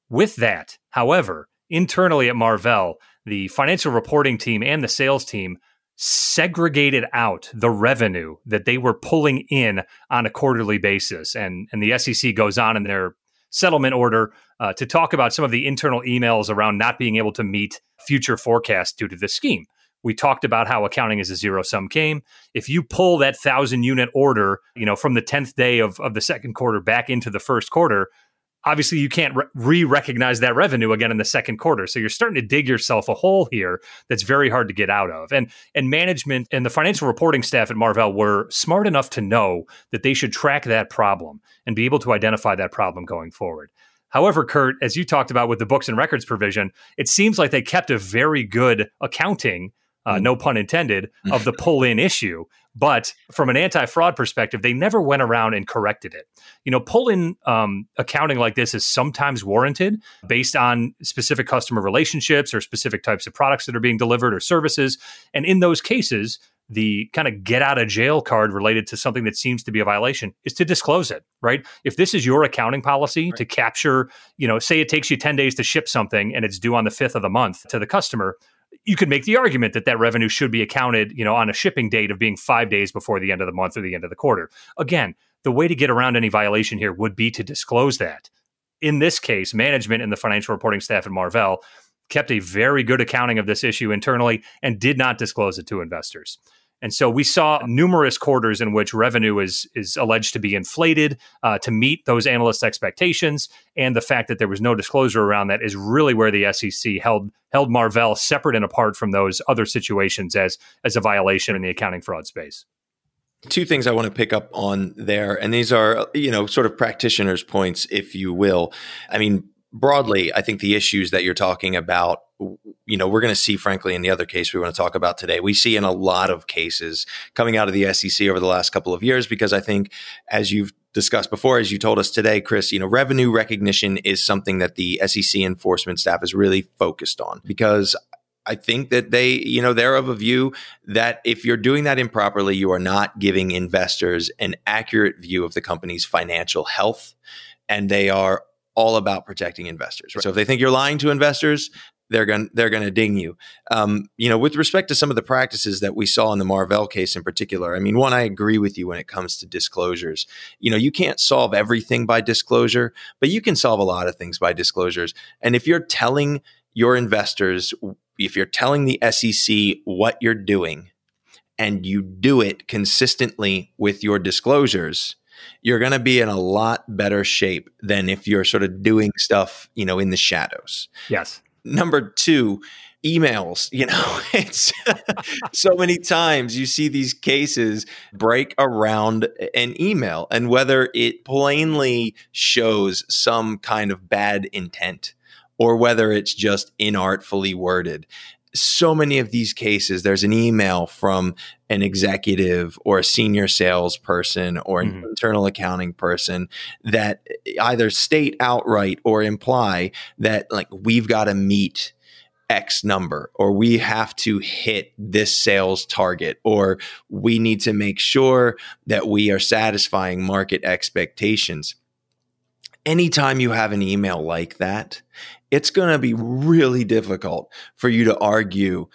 With that, however, internally at Marvell, the financial reporting team and the sales team segregated out the revenue that they were pulling in on a quarterly basis. And, and the SEC goes on in their settlement order uh, to talk about some of the internal emails around not being able to meet future forecasts due to this scheme. We talked about how accounting is a zero sum game. If you pull that thousand unit order, you know, from the 10th day of, of the second quarter back into the first quarter, obviously you can't re recognize that revenue again in the second quarter. So you're starting to dig yourself a hole here that's very hard to get out of. And and management and the financial reporting staff at Marvell were smart enough to know that they should track that problem and be able to identify that problem going forward. However, Kurt, as you talked about with the books and records provision, it seems like they kept a very good accounting uh, mm. no pun intended, of the pull in issue. But from an anti fraud perspective, they never went around and corrected it. You know, pull in um, accounting like this is sometimes warranted based on specific customer relationships or specific types of products that are being delivered or services. And in those cases, the kind of get out of jail card related to something that seems to be a violation is to disclose it, right? If this is your accounting policy right. to capture, you know, say it takes you 10 days to ship something and it's due on the 5th of the month to the customer, you could make the argument that that revenue should be accounted, you know, on a shipping date of being five days before the end of the month or the end of the quarter. Again, the way to get around any violation here would be to disclose that. In this case, management and the financial reporting staff at Marvell kept a very good accounting of this issue internally and did not disclose it to investors. And so we saw numerous quarters in which revenue is is alleged to be inflated uh, to meet those analysts' expectations, and the fact that there was no disclosure around that is really where the SEC held held Marvell separate and apart from those other situations as as a violation in the accounting fraud space. Two things I want to pick up on there, and these are you know sort of practitioners' points, if you will. I mean, broadly, I think the issues that you're talking about, you know, we're going to see, frankly, in the other case we want to talk about today, we see in a lot of cases coming out of the SEC over the last couple of years, because I think, as you've discussed before, as you told us today, Chris, you know, revenue recognition is something that the SEC enforcement staff is really focused on because I think that they, you know, they're of a view that if you're doing that improperly, you are not giving investors an accurate view of the company's financial health. And they are all about protecting investors. Right? So if they think you're lying to investors, they're going they're going to ding you. Um, you know, with respect to some of the practices that we saw in the Marvell case in particular. I mean, one, I agree with you when it comes to disclosures. You know, you can't solve everything by disclosure, but you can solve a lot of things by disclosures. And if you're telling your investors, if you're telling the SEC what you're doing, and you do it consistently with your disclosures, you're going to be in a lot better shape than if you're sort of doing stuff, you know, in the shadows. Yes. Number two, emails. You know, it's so many times you see these cases break around an email and whether it plainly shows some kind of bad intent or whether it's just inartfully worded so many of these cases, there's an email from an executive or a senior salesperson or an mm-hmm. internal accounting person that either state outright or imply that, like, we've got to meet X number, or we have to hit this sales target, or we need to make sure that we are satisfying market expectations. Anytime you have an email like that, it's going to be really difficult for you to argue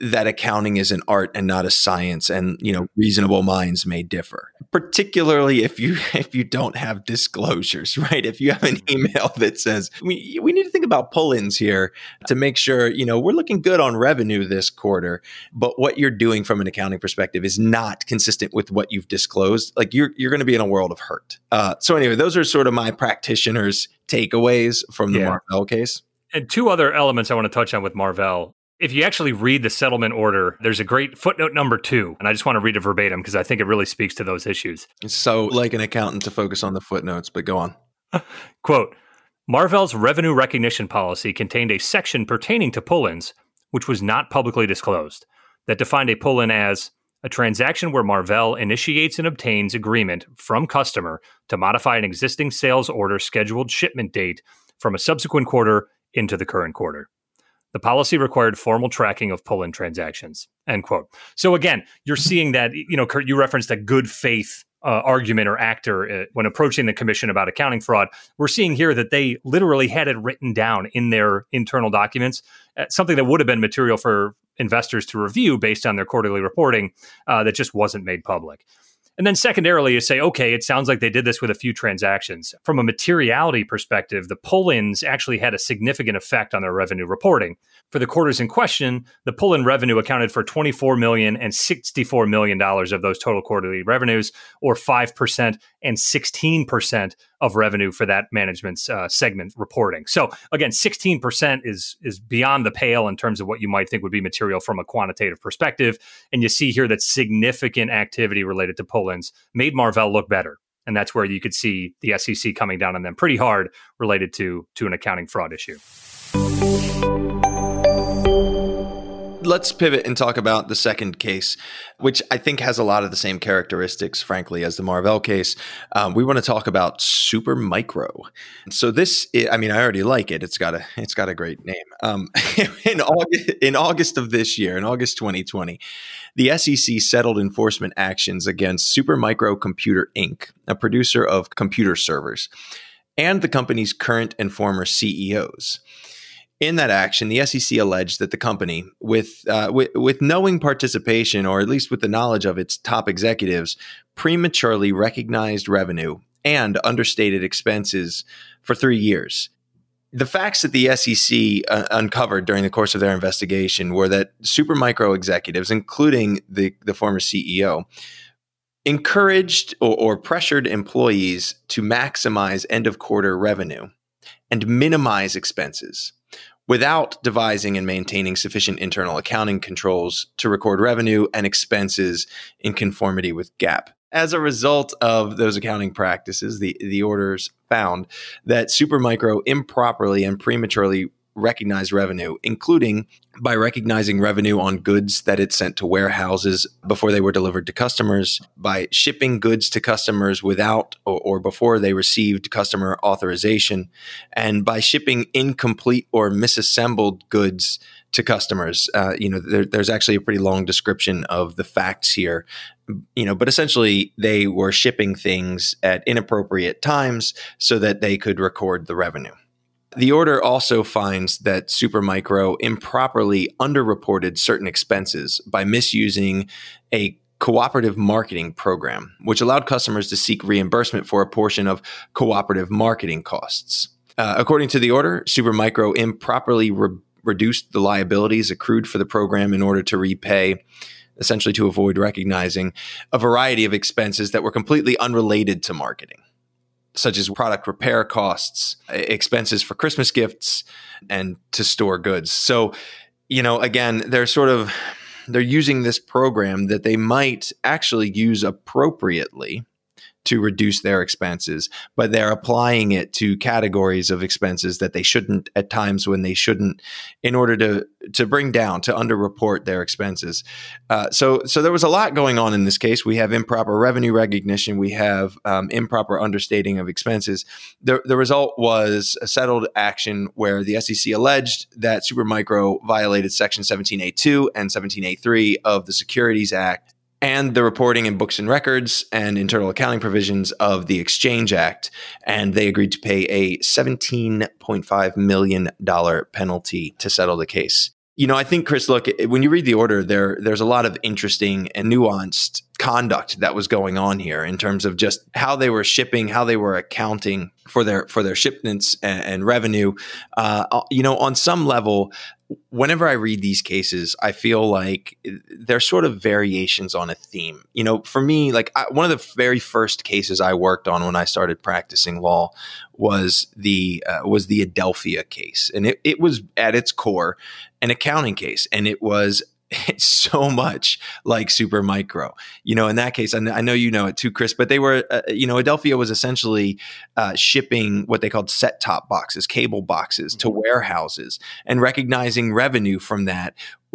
that accounting is an art and not a science and you know reasonable minds may differ. Particularly if you if you don't have disclosures right? If you have an email that says we we need to think about pull-ins here to make sure you know we're looking good on revenue this quarter but what you're doing from an accounting perspective is not consistent with what you've disclosed like you're you're going to be in a world of hurt. Uh, so anyway those are sort of my practitioners takeaways from the yeah. Marvell case. And two other elements I want to touch on with Marvell if you actually read the settlement order, there's a great footnote number two, and I just want to read it verbatim because I think it really speaks to those issues. So, like an accountant to focus on the footnotes, but go on. Quote Marvell's revenue recognition policy contained a section pertaining to pull ins, which was not publicly disclosed, that defined a pull in as a transaction where Marvell initiates and obtains agreement from customer to modify an existing sales order scheduled shipment date from a subsequent quarter into the current quarter. The policy required formal tracking of pull-in transactions. End quote. So again, you're seeing that, you know, Kurt, you referenced a good faith uh, argument or actor uh, when approaching the commission about accounting fraud. We're seeing here that they literally had it written down in their internal documents, uh, something that would have been material for investors to review based on their quarterly reporting uh, that just wasn't made public. And then secondarily, you say, okay, it sounds like they did this with a few transactions. From a materiality perspective, the pull ins actually had a significant effect on their revenue reporting. For the quarters in question, the pull in revenue accounted for $24 million and $64 million of those total quarterly revenues, or 5% and 16% of revenue for that management's uh, segment reporting. So again, 16% is is beyond the pale in terms of what you might think would be material from a quantitative perspective. And you see here that significant activity related to pull-ins made Marvell look better. And that's where you could see the SEC coming down on them pretty hard related to to an accounting fraud issue let's pivot and talk about the second case, which I think has a lot of the same characteristics, frankly, as the Marvell case. Um, we want to talk about Super Micro. So this, I mean, I already like it. It's got a, it's got a great name. Um, in August, in August of this year, in August 2020, the SEC settled enforcement actions against Super Micro Computer Inc., a producer of computer servers, and the company's current and former CEOs In that action, the SEC alleged that the company, with, uh, with with knowing participation, or at least with the knowledge of its top executives, prematurely recognized revenue and understated expenses for three years. The facts that the SEC uh, uncovered during the course of their investigation were that Supermicro executives, including the, the former CEO, encouraged or, or pressured employees to maximize end of quarter revenue and minimize expenses without devising and maintaining sufficient internal accounting controls to record revenue and expenses in conformity with GAAP. As a result of those accounting practices, the, the orders found that Supermicro improperly and prematurely recognized revenue, including by recognizing revenue on goods that it sent to warehouses before they were delivered to customers, by shipping goods to customers without or, or, before they received customer authorization, and by shipping incomplete or misassembled goods to customers. Uh, you know, there, there's actually a pretty long description of the facts here. You know, but essentially they were shipping things at inappropriate times so that they could record the revenue. The order also finds that Supermicro improperly underreported certain expenses by misusing a cooperative marketing program, which allowed customers to seek reimbursement for a portion of cooperative marketing costs. Uh, according to the order, Supermicro improperly re- reduced the liabilities accrued for the program in order to repay, essentially to avoid recognizing a variety of expenses that were completely unrelated to marketing such as product repair costs, expenses for Christmas gifts, and to store goods. So, you know, again, they're sort of they're using this program that they might actually use appropriately to reduce their expenses, but they're applying it to categories of expenses that they shouldn't at times when they shouldn't in order to to bring down to underreport their expenses. Uh, so so there was a lot going on in this case. We have improper revenue recognition. We have um, improper understating of expenses. The the result was a settled action where the SEC alleged that Supermicro violated Section 17A2 and 17A3 of the Securities Act and the reporting in books and records and internal accounting provisions of the Exchange Act. And they agreed to pay a $17.5 million penalty to settle the case. You know, I think, Chris, look, when you read the order, there there's a lot of interesting and nuanced conduct that was going on here in terms of just how they were shipping, how they were accounting for their for their shipments and, and revenue. Uh, you know, on some level, whenever I read these cases, I feel like they're sort of variations on a theme. You know, for me, like I, one of the very first cases I worked on when I started practicing law was the uh, was the Adelphia case, and it, it was at its core an accounting case, and it was so much like Supermicro. You know, in that case, I know you know it too, Chris, but they were, uh, you know, Adelphia was essentially uh, shipping what they called set top boxes, cable boxes to mm-hmm. warehouses and recognizing revenue from that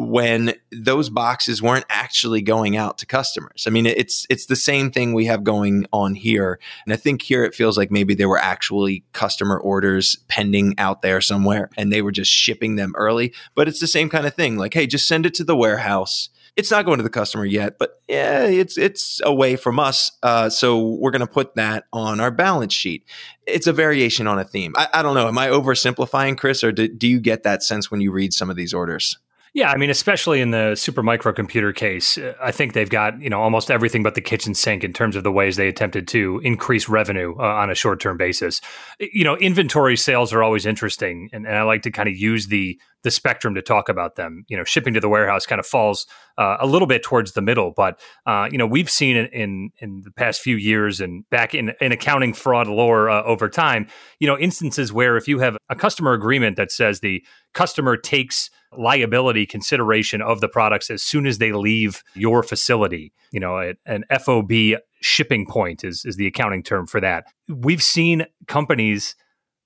when those boxes weren't actually going out to customers. I mean, it's it's the same thing we have going on here, and I think here it feels like maybe there were actually customer orders pending out there somewhere, and they were just shipping them early. But it's the same kind of thing. Like, hey, just send it to the warehouse. It's not going to the customer yet, but yeah, it's it's away from us. Uh, so we're going to put that on our balance sheet. It's a variation on a theme. I, I don't know. Am I oversimplifying, Chris, or do, do you get that sense when you read some of these orders? Yeah, I mean, especially in the Super Micro Computer case, uh, I think they've got you know almost everything but the kitchen sink in terms of the ways they attempted to increase revenue uh, on a short term basis. You know, inventory sales are always interesting, and, and I like to kind of use the the spectrum to talk about them. You know, shipping to the warehouse kind of falls uh, a little bit towards the middle, but uh, you know we've seen in, in, in the past few years and back in in accounting fraud lore uh, over time, you know, instances where if you have a customer agreement that says the customer takes liability consideration of the products as soon as they leave your facility. You know, an FOB shipping point is, is the accounting term for that. We've seen companies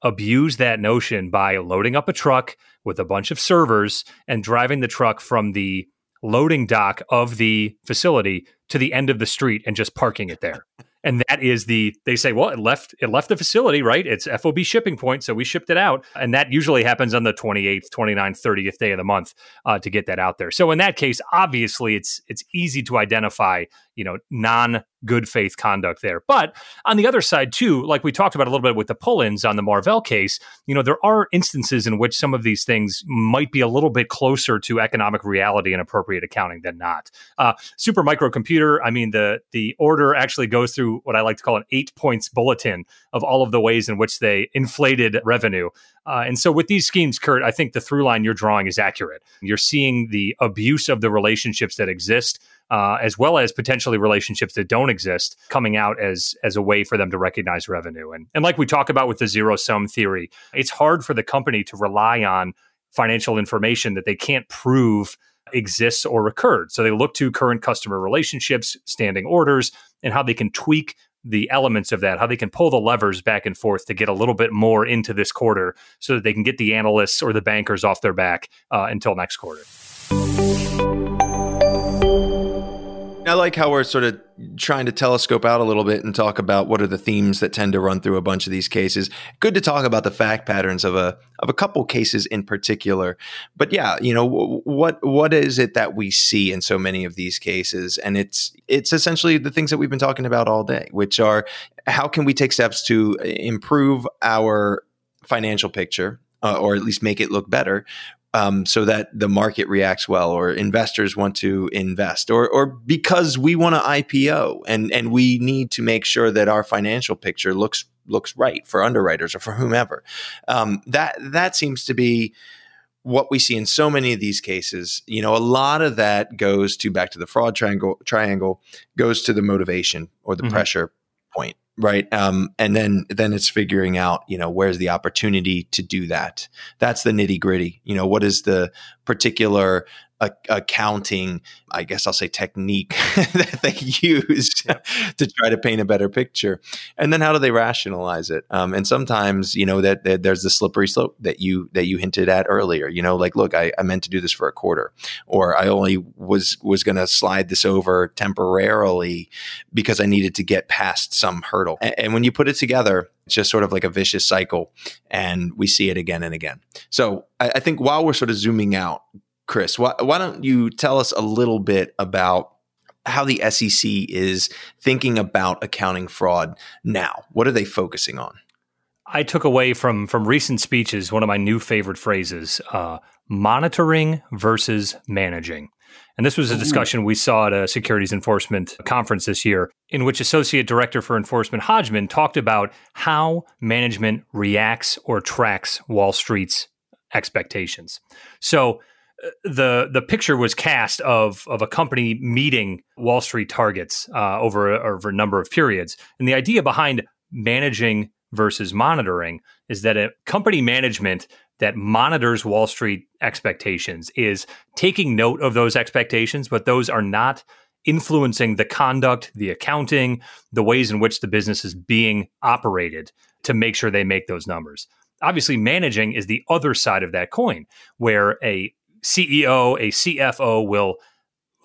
abuse that notion by loading up a truck with a bunch of servers and driving the truck from the loading dock of the facility to the end of the street and just parking it there and that is the they say well it left it left the facility right? It's fob shipping point so we shipped it out. And that usually happens on the 28th 29th 30th day of the month uh, to get that out there. So in that case obviously it's it's easy to identify you know non good faith conduct there. But on the other side too like we talked about a little bit with the pull-ins on the Marvell case you know there are instances in which some of these things might be a little bit closer to economic reality and appropriate accounting than not. Uh, Super Micro Computer i mean the the order actually goes through what i like to call an eight points bulletin of all of the ways in which they inflated revenue uh, and so with these schemes, Kurt, I think the through line you're drawing is accurate. You're seeing the abuse of the relationships that exist uh, as well as potentially relationships that don't exist coming out as as a way for them to recognize revenue. And and like we talk about with the zero sum theory, it's hard for the company to rely on financial information that they can't prove exists or occurred. So they look to current customer relationships, standing orders, and how they can tweak the elements of that, how they can pull the levers back and forth to get a little bit more into this quarter so that they can get the analysts or the bankers off their back uh, until next quarter. I like how we're sort of trying to telescope out a little bit and talk about what are the themes that tend to run through a bunch of these cases. Good to talk about the fact patterns of a of a couple cases in particular. But yeah, you know what what is it that we see in so many of these cases and it's it's essentially the things that we've been talking about all day, which are how can we take steps to improve our financial picture uh, or at least make it look better um, so that the market reacts well, or investors want to invest, or or because we want to IPO and and we need to make sure that our financial picture looks looks right for underwriters or for whomever. Um, that that seems to be what we see in so many of these cases. You know, a lot of that goes to back to the fraud triangle. Triangle goes to the motivation or the mm-hmm. pressure point right? Um, and then then it's figuring out you know where's the opportunity to do that. That's the nitty gritty. You know what is the particular a, accounting, I guess I'll say technique that they use to try to paint a better picture. And then how do they rationalize it? Um, and sometimes, you know, that, that, there's the slippery slope that you that you hinted at earlier. You know, like, look, I, I meant to do this for a quarter, or I only was was going to slide this over temporarily because I needed to get past some hurdle. And, and when you put it together, it's just sort of like a vicious cycle, and we see it again and again. So I, I think while we're sort of zooming out, Chris, why, why don't you tell us a little bit about how the SEC is thinking about accounting fraud now? What are they focusing on? I took away from from recent speeches one of my new favorite phrases: uh, monitoring versus managing. And this was a discussion we saw at a securities enforcement conference this year, in which Associate Director for Enforcement Hodgman talked about how management reacts or tracks Wall Street's expectations. So the the picture was cast of of a company meeting Wall Street targets uh, over over a number of periods, and the idea behind managing versus monitoring is that a company management that monitors Wall Street expectations is taking note of those expectations, but those are not influencing the conduct, the accounting, the ways in which the business is being operated to make sure they make those numbers. Obviously, managing is the other side of that coin, where a CEO, a CFO will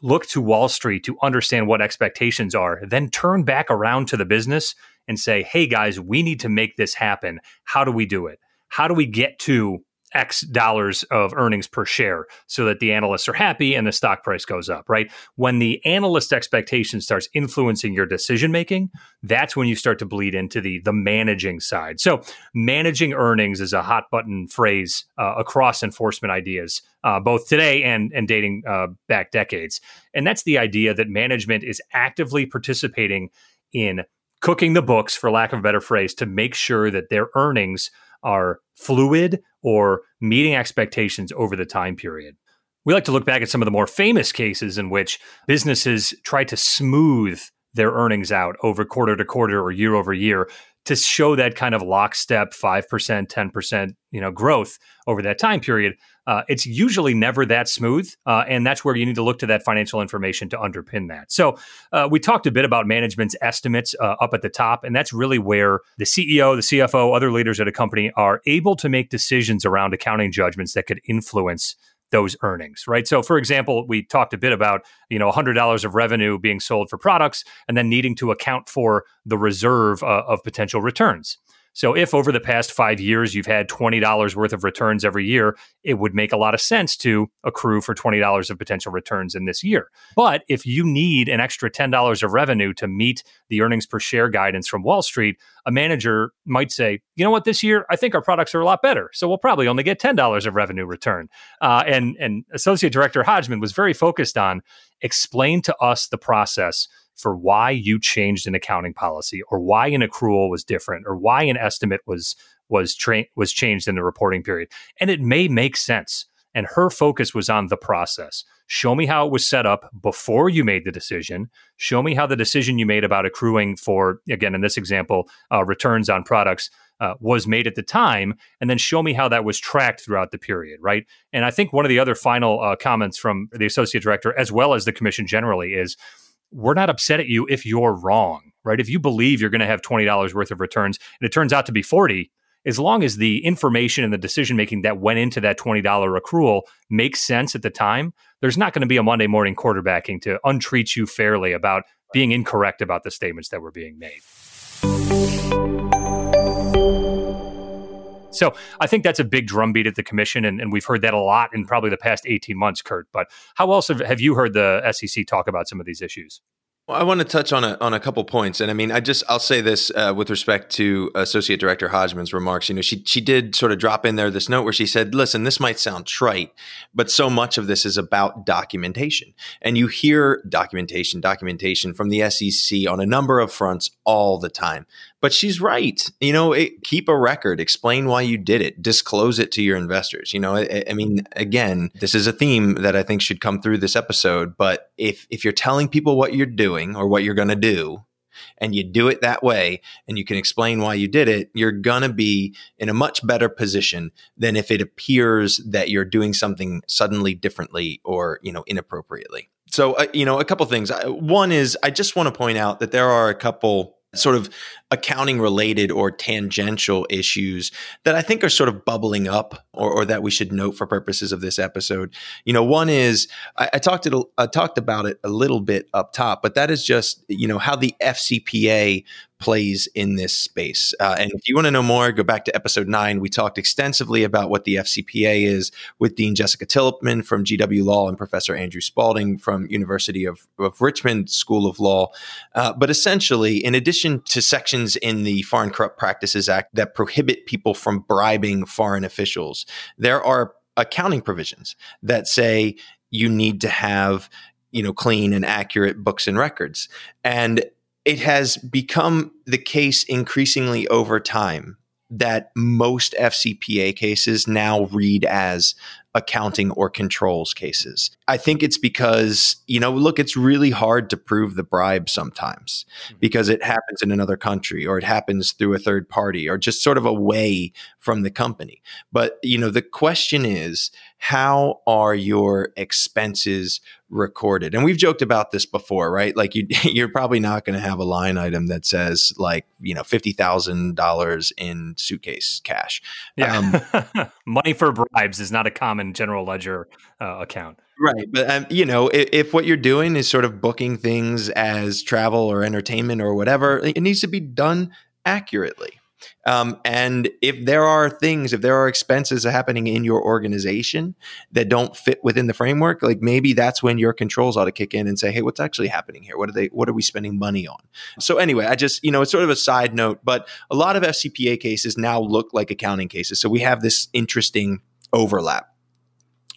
look to Wall Street to understand what expectations are, then turn back around to the business and say, hey guys, we need to make this happen. How do we do it? How do we get to X dollars of earnings per share so that the analysts are happy and the stock price goes up, right? When the analyst expectation starts influencing your decision making, that's when you start to bleed into the the managing side. So, managing earnings is a hot button phrase uh, across enforcement ideas, uh, both today and and dating uh, back decades. And that's the idea that management is actively participating in cooking the books, for lack of a better phrase, to make sure that their earnings are fluid or meeting expectations over the time period. We like to look back at some of the more famous cases in which businesses try to smooth their earnings out over quarter to quarter or year over year to show that kind of lockstep 5%, 10%, you know, growth over that time period. Uh, it's usually never that smooth. Uh, and that's where you need to look to that financial information to underpin that. So uh, we talked a bit about management's estimates uh, up at the top. And that's really where the CEO, the CFO, other leaders at a company are able to make decisions around accounting judgments that could influence those earnings, right? So, for example, we talked a bit about you know $100 of revenue being sold for products and then needing to account for the reserve uh, of potential returns. So, if over the past five years you've had $20 worth of returns every year, it would make a lot of sense to accrue for $20 of potential returns in this year. But if you need an extra $10 of revenue to meet the earnings per share guidance from Wall Street, a manager might say, you know what, this year I think our products are a lot better. So, we'll probably only get $10 of revenue return. Uh, and, and Associate Director Hodgman was very focused on explain to us the process for why you changed an accounting policy or why an accrual was different or why an estimate was was tra- was changed in the reporting period. And it may make sense. And her focus was on the process. Show me how it was set up before you made the decision. Show me how the decision you made about accruing for again in this example uh, returns on products uh, was made at the time, and then show me how that was tracked throughout the period, right? And I think one of the other final uh, comments from the associate director, as well as the commission generally, is we're not upset at you if you're wrong, right? If you believe you're going to have $20 worth of returns and it turns out to be 40, as long as the information and the decision making that went into that $20 accrual makes sense at the time, there's not going to be a Monday morning quarterbacking to untreat you fairly about being incorrect about the statements that were being made. So I think that's a big drumbeat at the commission, and, and, we've heard that a lot in probably the past 18 months, Kurt. But how else have, have you heard the SEC talk about some of these issues? Well, I want to touch on a on a couple points, and I mean, I just I'll say this uh, with respect to Associate Director Hodgman's remarks. You know, she she did sort of drop in there this note where she said, "Listen, this might sound trite, but so much of this is about documentation, and you hear documentation, documentation from the SEC on a number of fronts all the time. But she's right. You know, it, keep a record, explain why you did it, disclose it to your investors. You know, I, I, mean, again, this is a theme that I think should come through this episode. But if if you're telling people what you're doing or what you're going to do, and you do it that way and you can explain why you did it, you're going to be in a much better position than if it appears that you're doing something suddenly differently or, you know, inappropriately. So, uh, you know, a couple things. One is I just want to point out that there are a couple sort of accounting related or tangential issues that I think are sort of bubbling up or, or, that we should note for purposes of this episode. You know, one is I, I talked it, I talked about it a little bit up top, but that is just you know how the FCPA plays in this space. Uh, and if you want to know more, go back to episode nine. We talked extensively about what the FCPA is with Dean Jessica Tillipman from GW Law and Professor Andrew Spalding from University of, of Richmond School of Law. Uh, but essentially, in addition to sections in the Foreign Corrupt Practices Act that prohibit people from bribing foreign officials. There are accounting provisions that say you need to have, you know, clean and accurate books and records. And it has become the case increasingly over time that most FCPA cases now read as accounting or controls cases. I think it's because, you know, look, it's really hard to prove the bribe sometimes mm-hmm. because it happens in another country or it happens through a third party or just sort of away from the company. But, you know, the question is, how are your expenses recorded? And we've joked about this before, right? Like you, you're probably not going to have a line item that says like, you know, $50,000 in suitcase cash. Yeah. Um, Money for bribes is not a common general ledger uh, account. Right. But, um, you know, if, if, what you're doing is sort of booking things as travel or entertainment or whatever, it needs to be done accurately. Um, and if there are things, if there are expenses happening in your organization that don't fit within the framework, like maybe that's when your controls ought to kick in and say, "Hey, what's actually happening here? What are they? What are we spending money on?" So anyway, I just you know it's sort of a side note, but a lot of FCPA cases now look like accounting cases. So we have this interesting overlap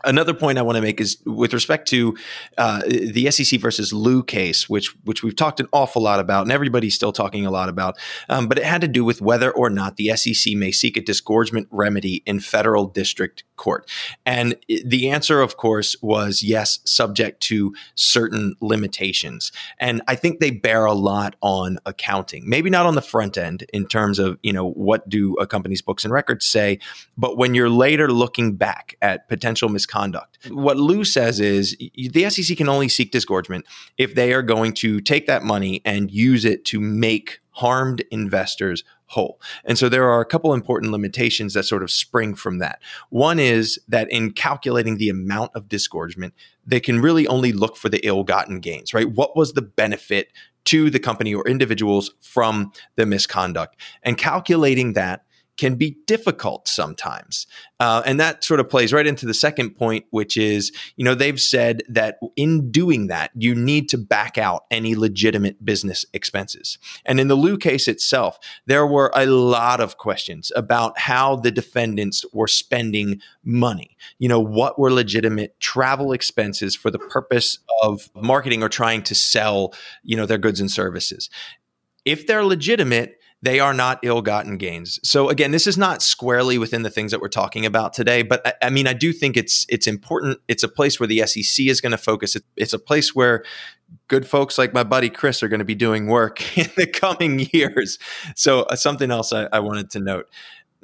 another point I want to make is with respect to uh, the SEC versus Liu case, which which we've talked an awful lot about, and everybody's still talking a lot about. Um, but it had to do with whether or not the SEC may seek a disgorgement remedy in federal district court, and the answer, of course, was yes, subject to certain limitations. And I think they bear a lot on accounting, maybe not on the front end in terms of you know what do a company's books and records say, but when you're later looking back at potential misconduct misconduct. What Liu says is the SEC can only seek disgorgement if they are going to take that money and use it to make harmed investors whole. And so there are a couple important limitations that sort of spring from that. One is that in calculating the amount of disgorgement, they can really only look for the ill gotten gains, right? What was the benefit to the company or individuals from the misconduct? And calculating that can be difficult sometimes. Uh, and that sort of plays right into the second point, which is, you know, they've said that in doing that, you need to back out any legitimate business expenses. And in the Liu case itself, there were a lot of questions about how the defendants were spending money. You know, what were legitimate travel expenses for the purpose of marketing or trying to sell, you know, their goods and services. If they're legitimate, they are not ill-gotten gains. So again, this is not squarely within the things that we're talking about today, but I, I mean, I do think it's it's important. It's a place where the SEC is going to focus. It, it's a place where good folks like my buddy Chris are going to be doing work in the coming years. So uh, something else I, I wanted to note.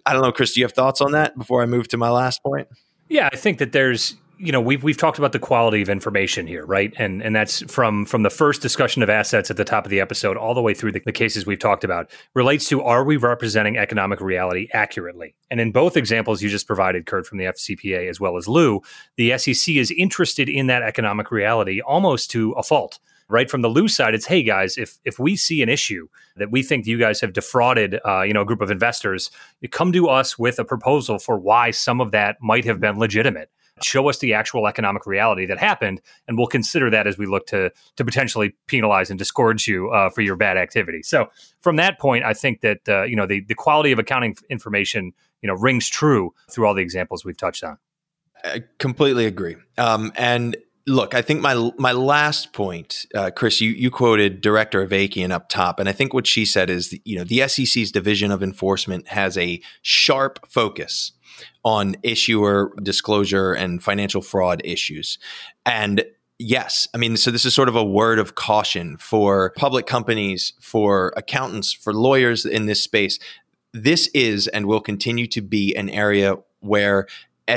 I don't know, Chris. Do you have thoughts on that before I move to my last point? Yeah, I think that there's you know we've we've talked about the quality of information here, right? And and that's from from the first discussion of assets at the top of the episode all the way through the, the cases we've talked about relates to are we representing economic reality accurately? And in both examples you just provided, Kurt, from the FCPA as well as Liu the SEC is interested in that economic reality almost to a fault right from the Liu side, it's hey guys, if if we see an issue that we think you guys have defrauded, uh, you know, a group of investors, come to us with a proposal for why some of that might have been legitimate show us the actual economic reality that happened, and we'll consider that as we look to to potentially penalize and disgorge you uh, for your bad activity. So from that point, I think that uh, you know the the quality of accounting information you know rings true through all the examples we've touched on. I completely agree. Um, and look, I think my my last point, uh, Chris, you you quoted Director Avakian up top, and I think what she said is, you know, the SEC's Division of Enforcement has a sharp focus on issuer disclosure and financial fraud issues. And yes, I mean, so this is sort of a word of caution for public companies, for accountants, for lawyers in this space. This is and will continue to be an area where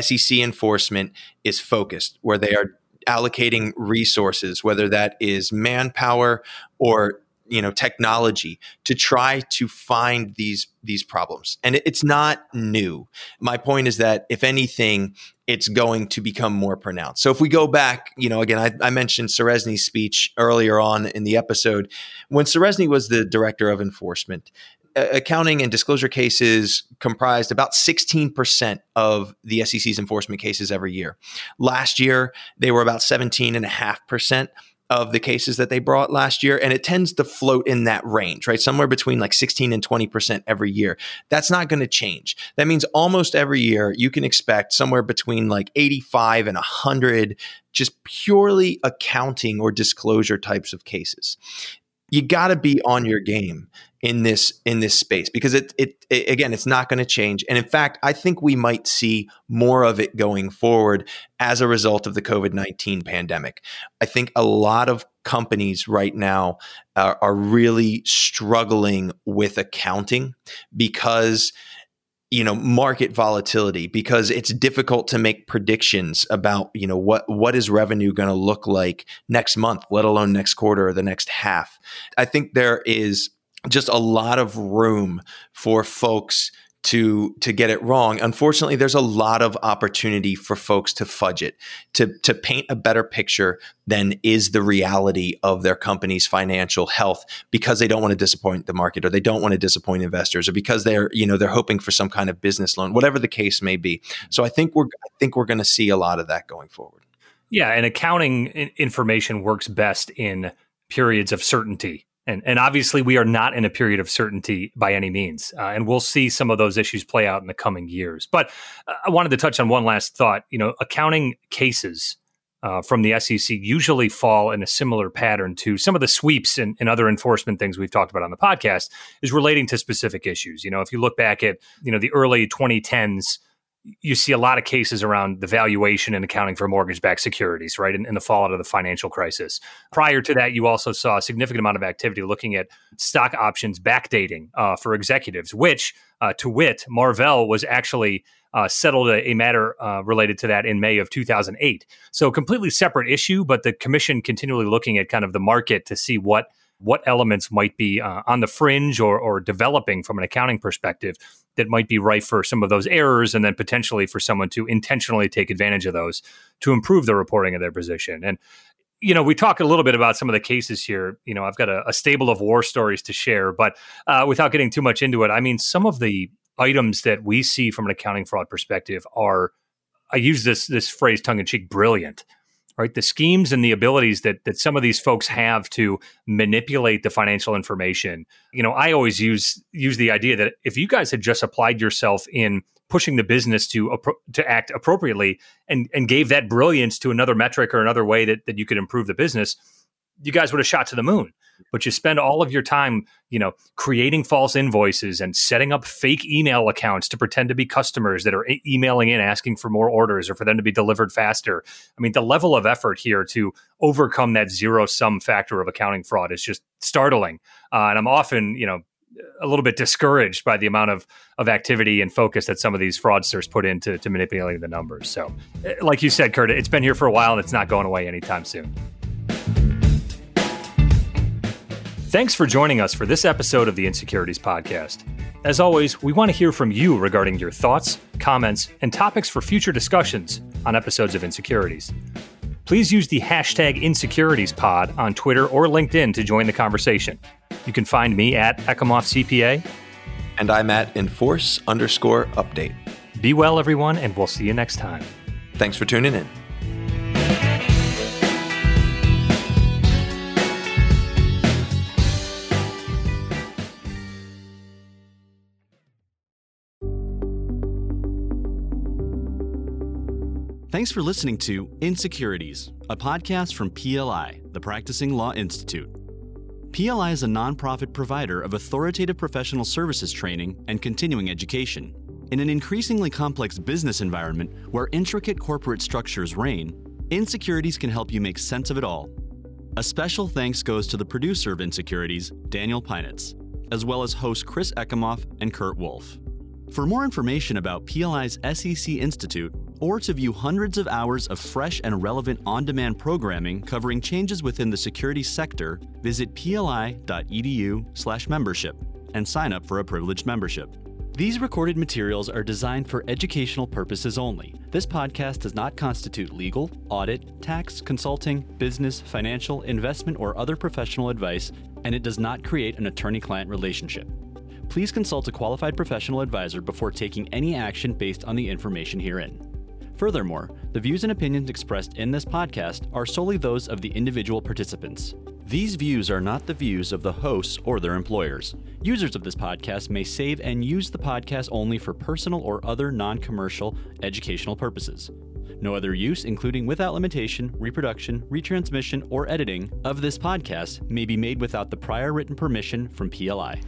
SEC enforcement is focused, where they are allocating resources, whether that is manpower or you know technology to try to find these these problems. And it's not new. My point is that if anything it's going to become more pronounced. So if we go back you know again i, I mentioned Ceresney's speech earlier on in the episode. When Serezny was the director of enforcement accounting and disclosure cases comprised about 16% of the SEC's enforcement cases every year. Last year, they were about 17.5% of the cases that they brought last year. And it tends to float in that range, right? Somewhere between like 16 and 20% every year. That's not going to change. That means almost every year you can expect somewhere between like 85 and 100 just purely accounting or disclosure types of cases you got to be mm-hmm. on your game in this in this space because it, it, it again it's not going to change. And in fact i think we might see more of it going forward as a result of the covid-19 pandemic. I think a lot of companies right now are, are really struggling with accounting because you know market volatility because it's difficult to make predictions about you know what what is revenue going to look like next month let alone next quarter or the next half. I think there is just a lot of room for folks to to get it wrong. Unfortunately, there's a lot of opportunity for folks to fudge it, to to paint a better picture than is the reality of their company's financial health because they don't want to disappoint the market or they don't want to disappoint investors or because they're, you know, they're hoping for some kind of business loan, whatever the case may be. So I think we're I think we're going to see a lot of that going forward. Yeah, and accounting information works best in periods of certainty and, and obviously, we are not in a period of certainty by any means. Uh, and we'll see some of those issues play out in the coming years. But uh, I wanted to touch on one last thought. You know, accounting cases uh, from the SEC usually fall in a similar pattern to some of the sweeps and, and, other enforcement things we've talked about on the podcast, is relating to specific issues. You know, if you look back at, you know, the early 2010s, you see a lot of cases around the valuation and accounting for mortgage-backed securities, right, in, in, the fallout of the financial crisis. Prior to that, you also saw a significant amount of activity looking at stock options backdating uh, for executives, which, uh, to wit, Marvell was actually uh, settled a, a matter uh, related to that in May of 2008. So, completely separate issue, but the commission continually looking at kind of the market to see what what elements might be uh, on the fringe or, or developing from an accounting perspective that might be rife for some of those errors and then potentially for someone to intentionally take advantage of those to improve the reporting of their position. And you know, we talk a little bit about some of the cases here. You know, I've got a, a stable of war stories to share, but uh, without getting too much into it, I mean, some of the items that we see from an accounting fraud perspective are, I use this this phrase tongue in cheek, brilliant right? The schemes and the abilities that that some of these folks have to manipulate the financial information. You know i always use use the idea that if you guys had just applied yourself in pushing the business to to act appropriately and and gave that brilliance to another metric or another way that that you could improve the business you guys would have shot to the moon but you spend all of your time, you know, creating false invoices and setting up fake email accounts to pretend to be customers that are e- emailing in asking for more orders or for them to be delivered faster. I mean, the level of effort here to overcome that zero sum factor of accounting fraud is just startling. Uh, and I'm often, you know, a little bit discouraged by the amount of, of activity and focus that some of these fraudsters put into to manipulating the numbers. So, eh, like you said, Kurt, it's been here for a while and it's not going away anytime soon. Thanks for joining us for this episode of the InSecurities Podcast. As always, we want to hear from you regarding your thoughts, comments, and topics for future discussions on episodes of InSecurities. Please use the hashtag InsecuritiesPod on Twitter or LinkedIn to join the conversation. You can find me at Ekimoff CPA. And I'm at Enforce underscore update. Be well, everyone, and we'll see you next time. Thanks for tuning in. Thanks for listening to InSecurities, a podcast from PLI, the Practicing Law Institute. PLI is a nonprofit provider of authoritative professional services training and continuing education. In an increasingly complex business environment where intricate corporate structures reign, InSecurities can help you make sense of it all. A special thanks goes to the producer of InSecurities, Daniel Pinitz, as well as hosts Chris Ekimoff and Kurt Wolf. For more information about PLI's SEC Institute, or to view hundreds of hours of fresh and relevant on demand programming covering changes within the security sector, visit pli.edu/slash membership and sign up for a privileged membership. These recorded materials are designed for educational purposes only. This podcast does not constitute legal, audit, tax, consulting, business, financial, investment, or other professional advice, and it does not create an attorney client relationship. Please consult a qualified professional advisor before taking any action based on the information herein. Furthermore, the views and opinions expressed in this podcast are solely those of the individual participants. These views are not the views of the hosts or their employers. Users of this podcast may save and use the podcast only for personal or other non commercial educational purposes. No other use, including without limitation, reproduction, retransmission, or editing of this podcast, may be made without the prior written permission from PLI.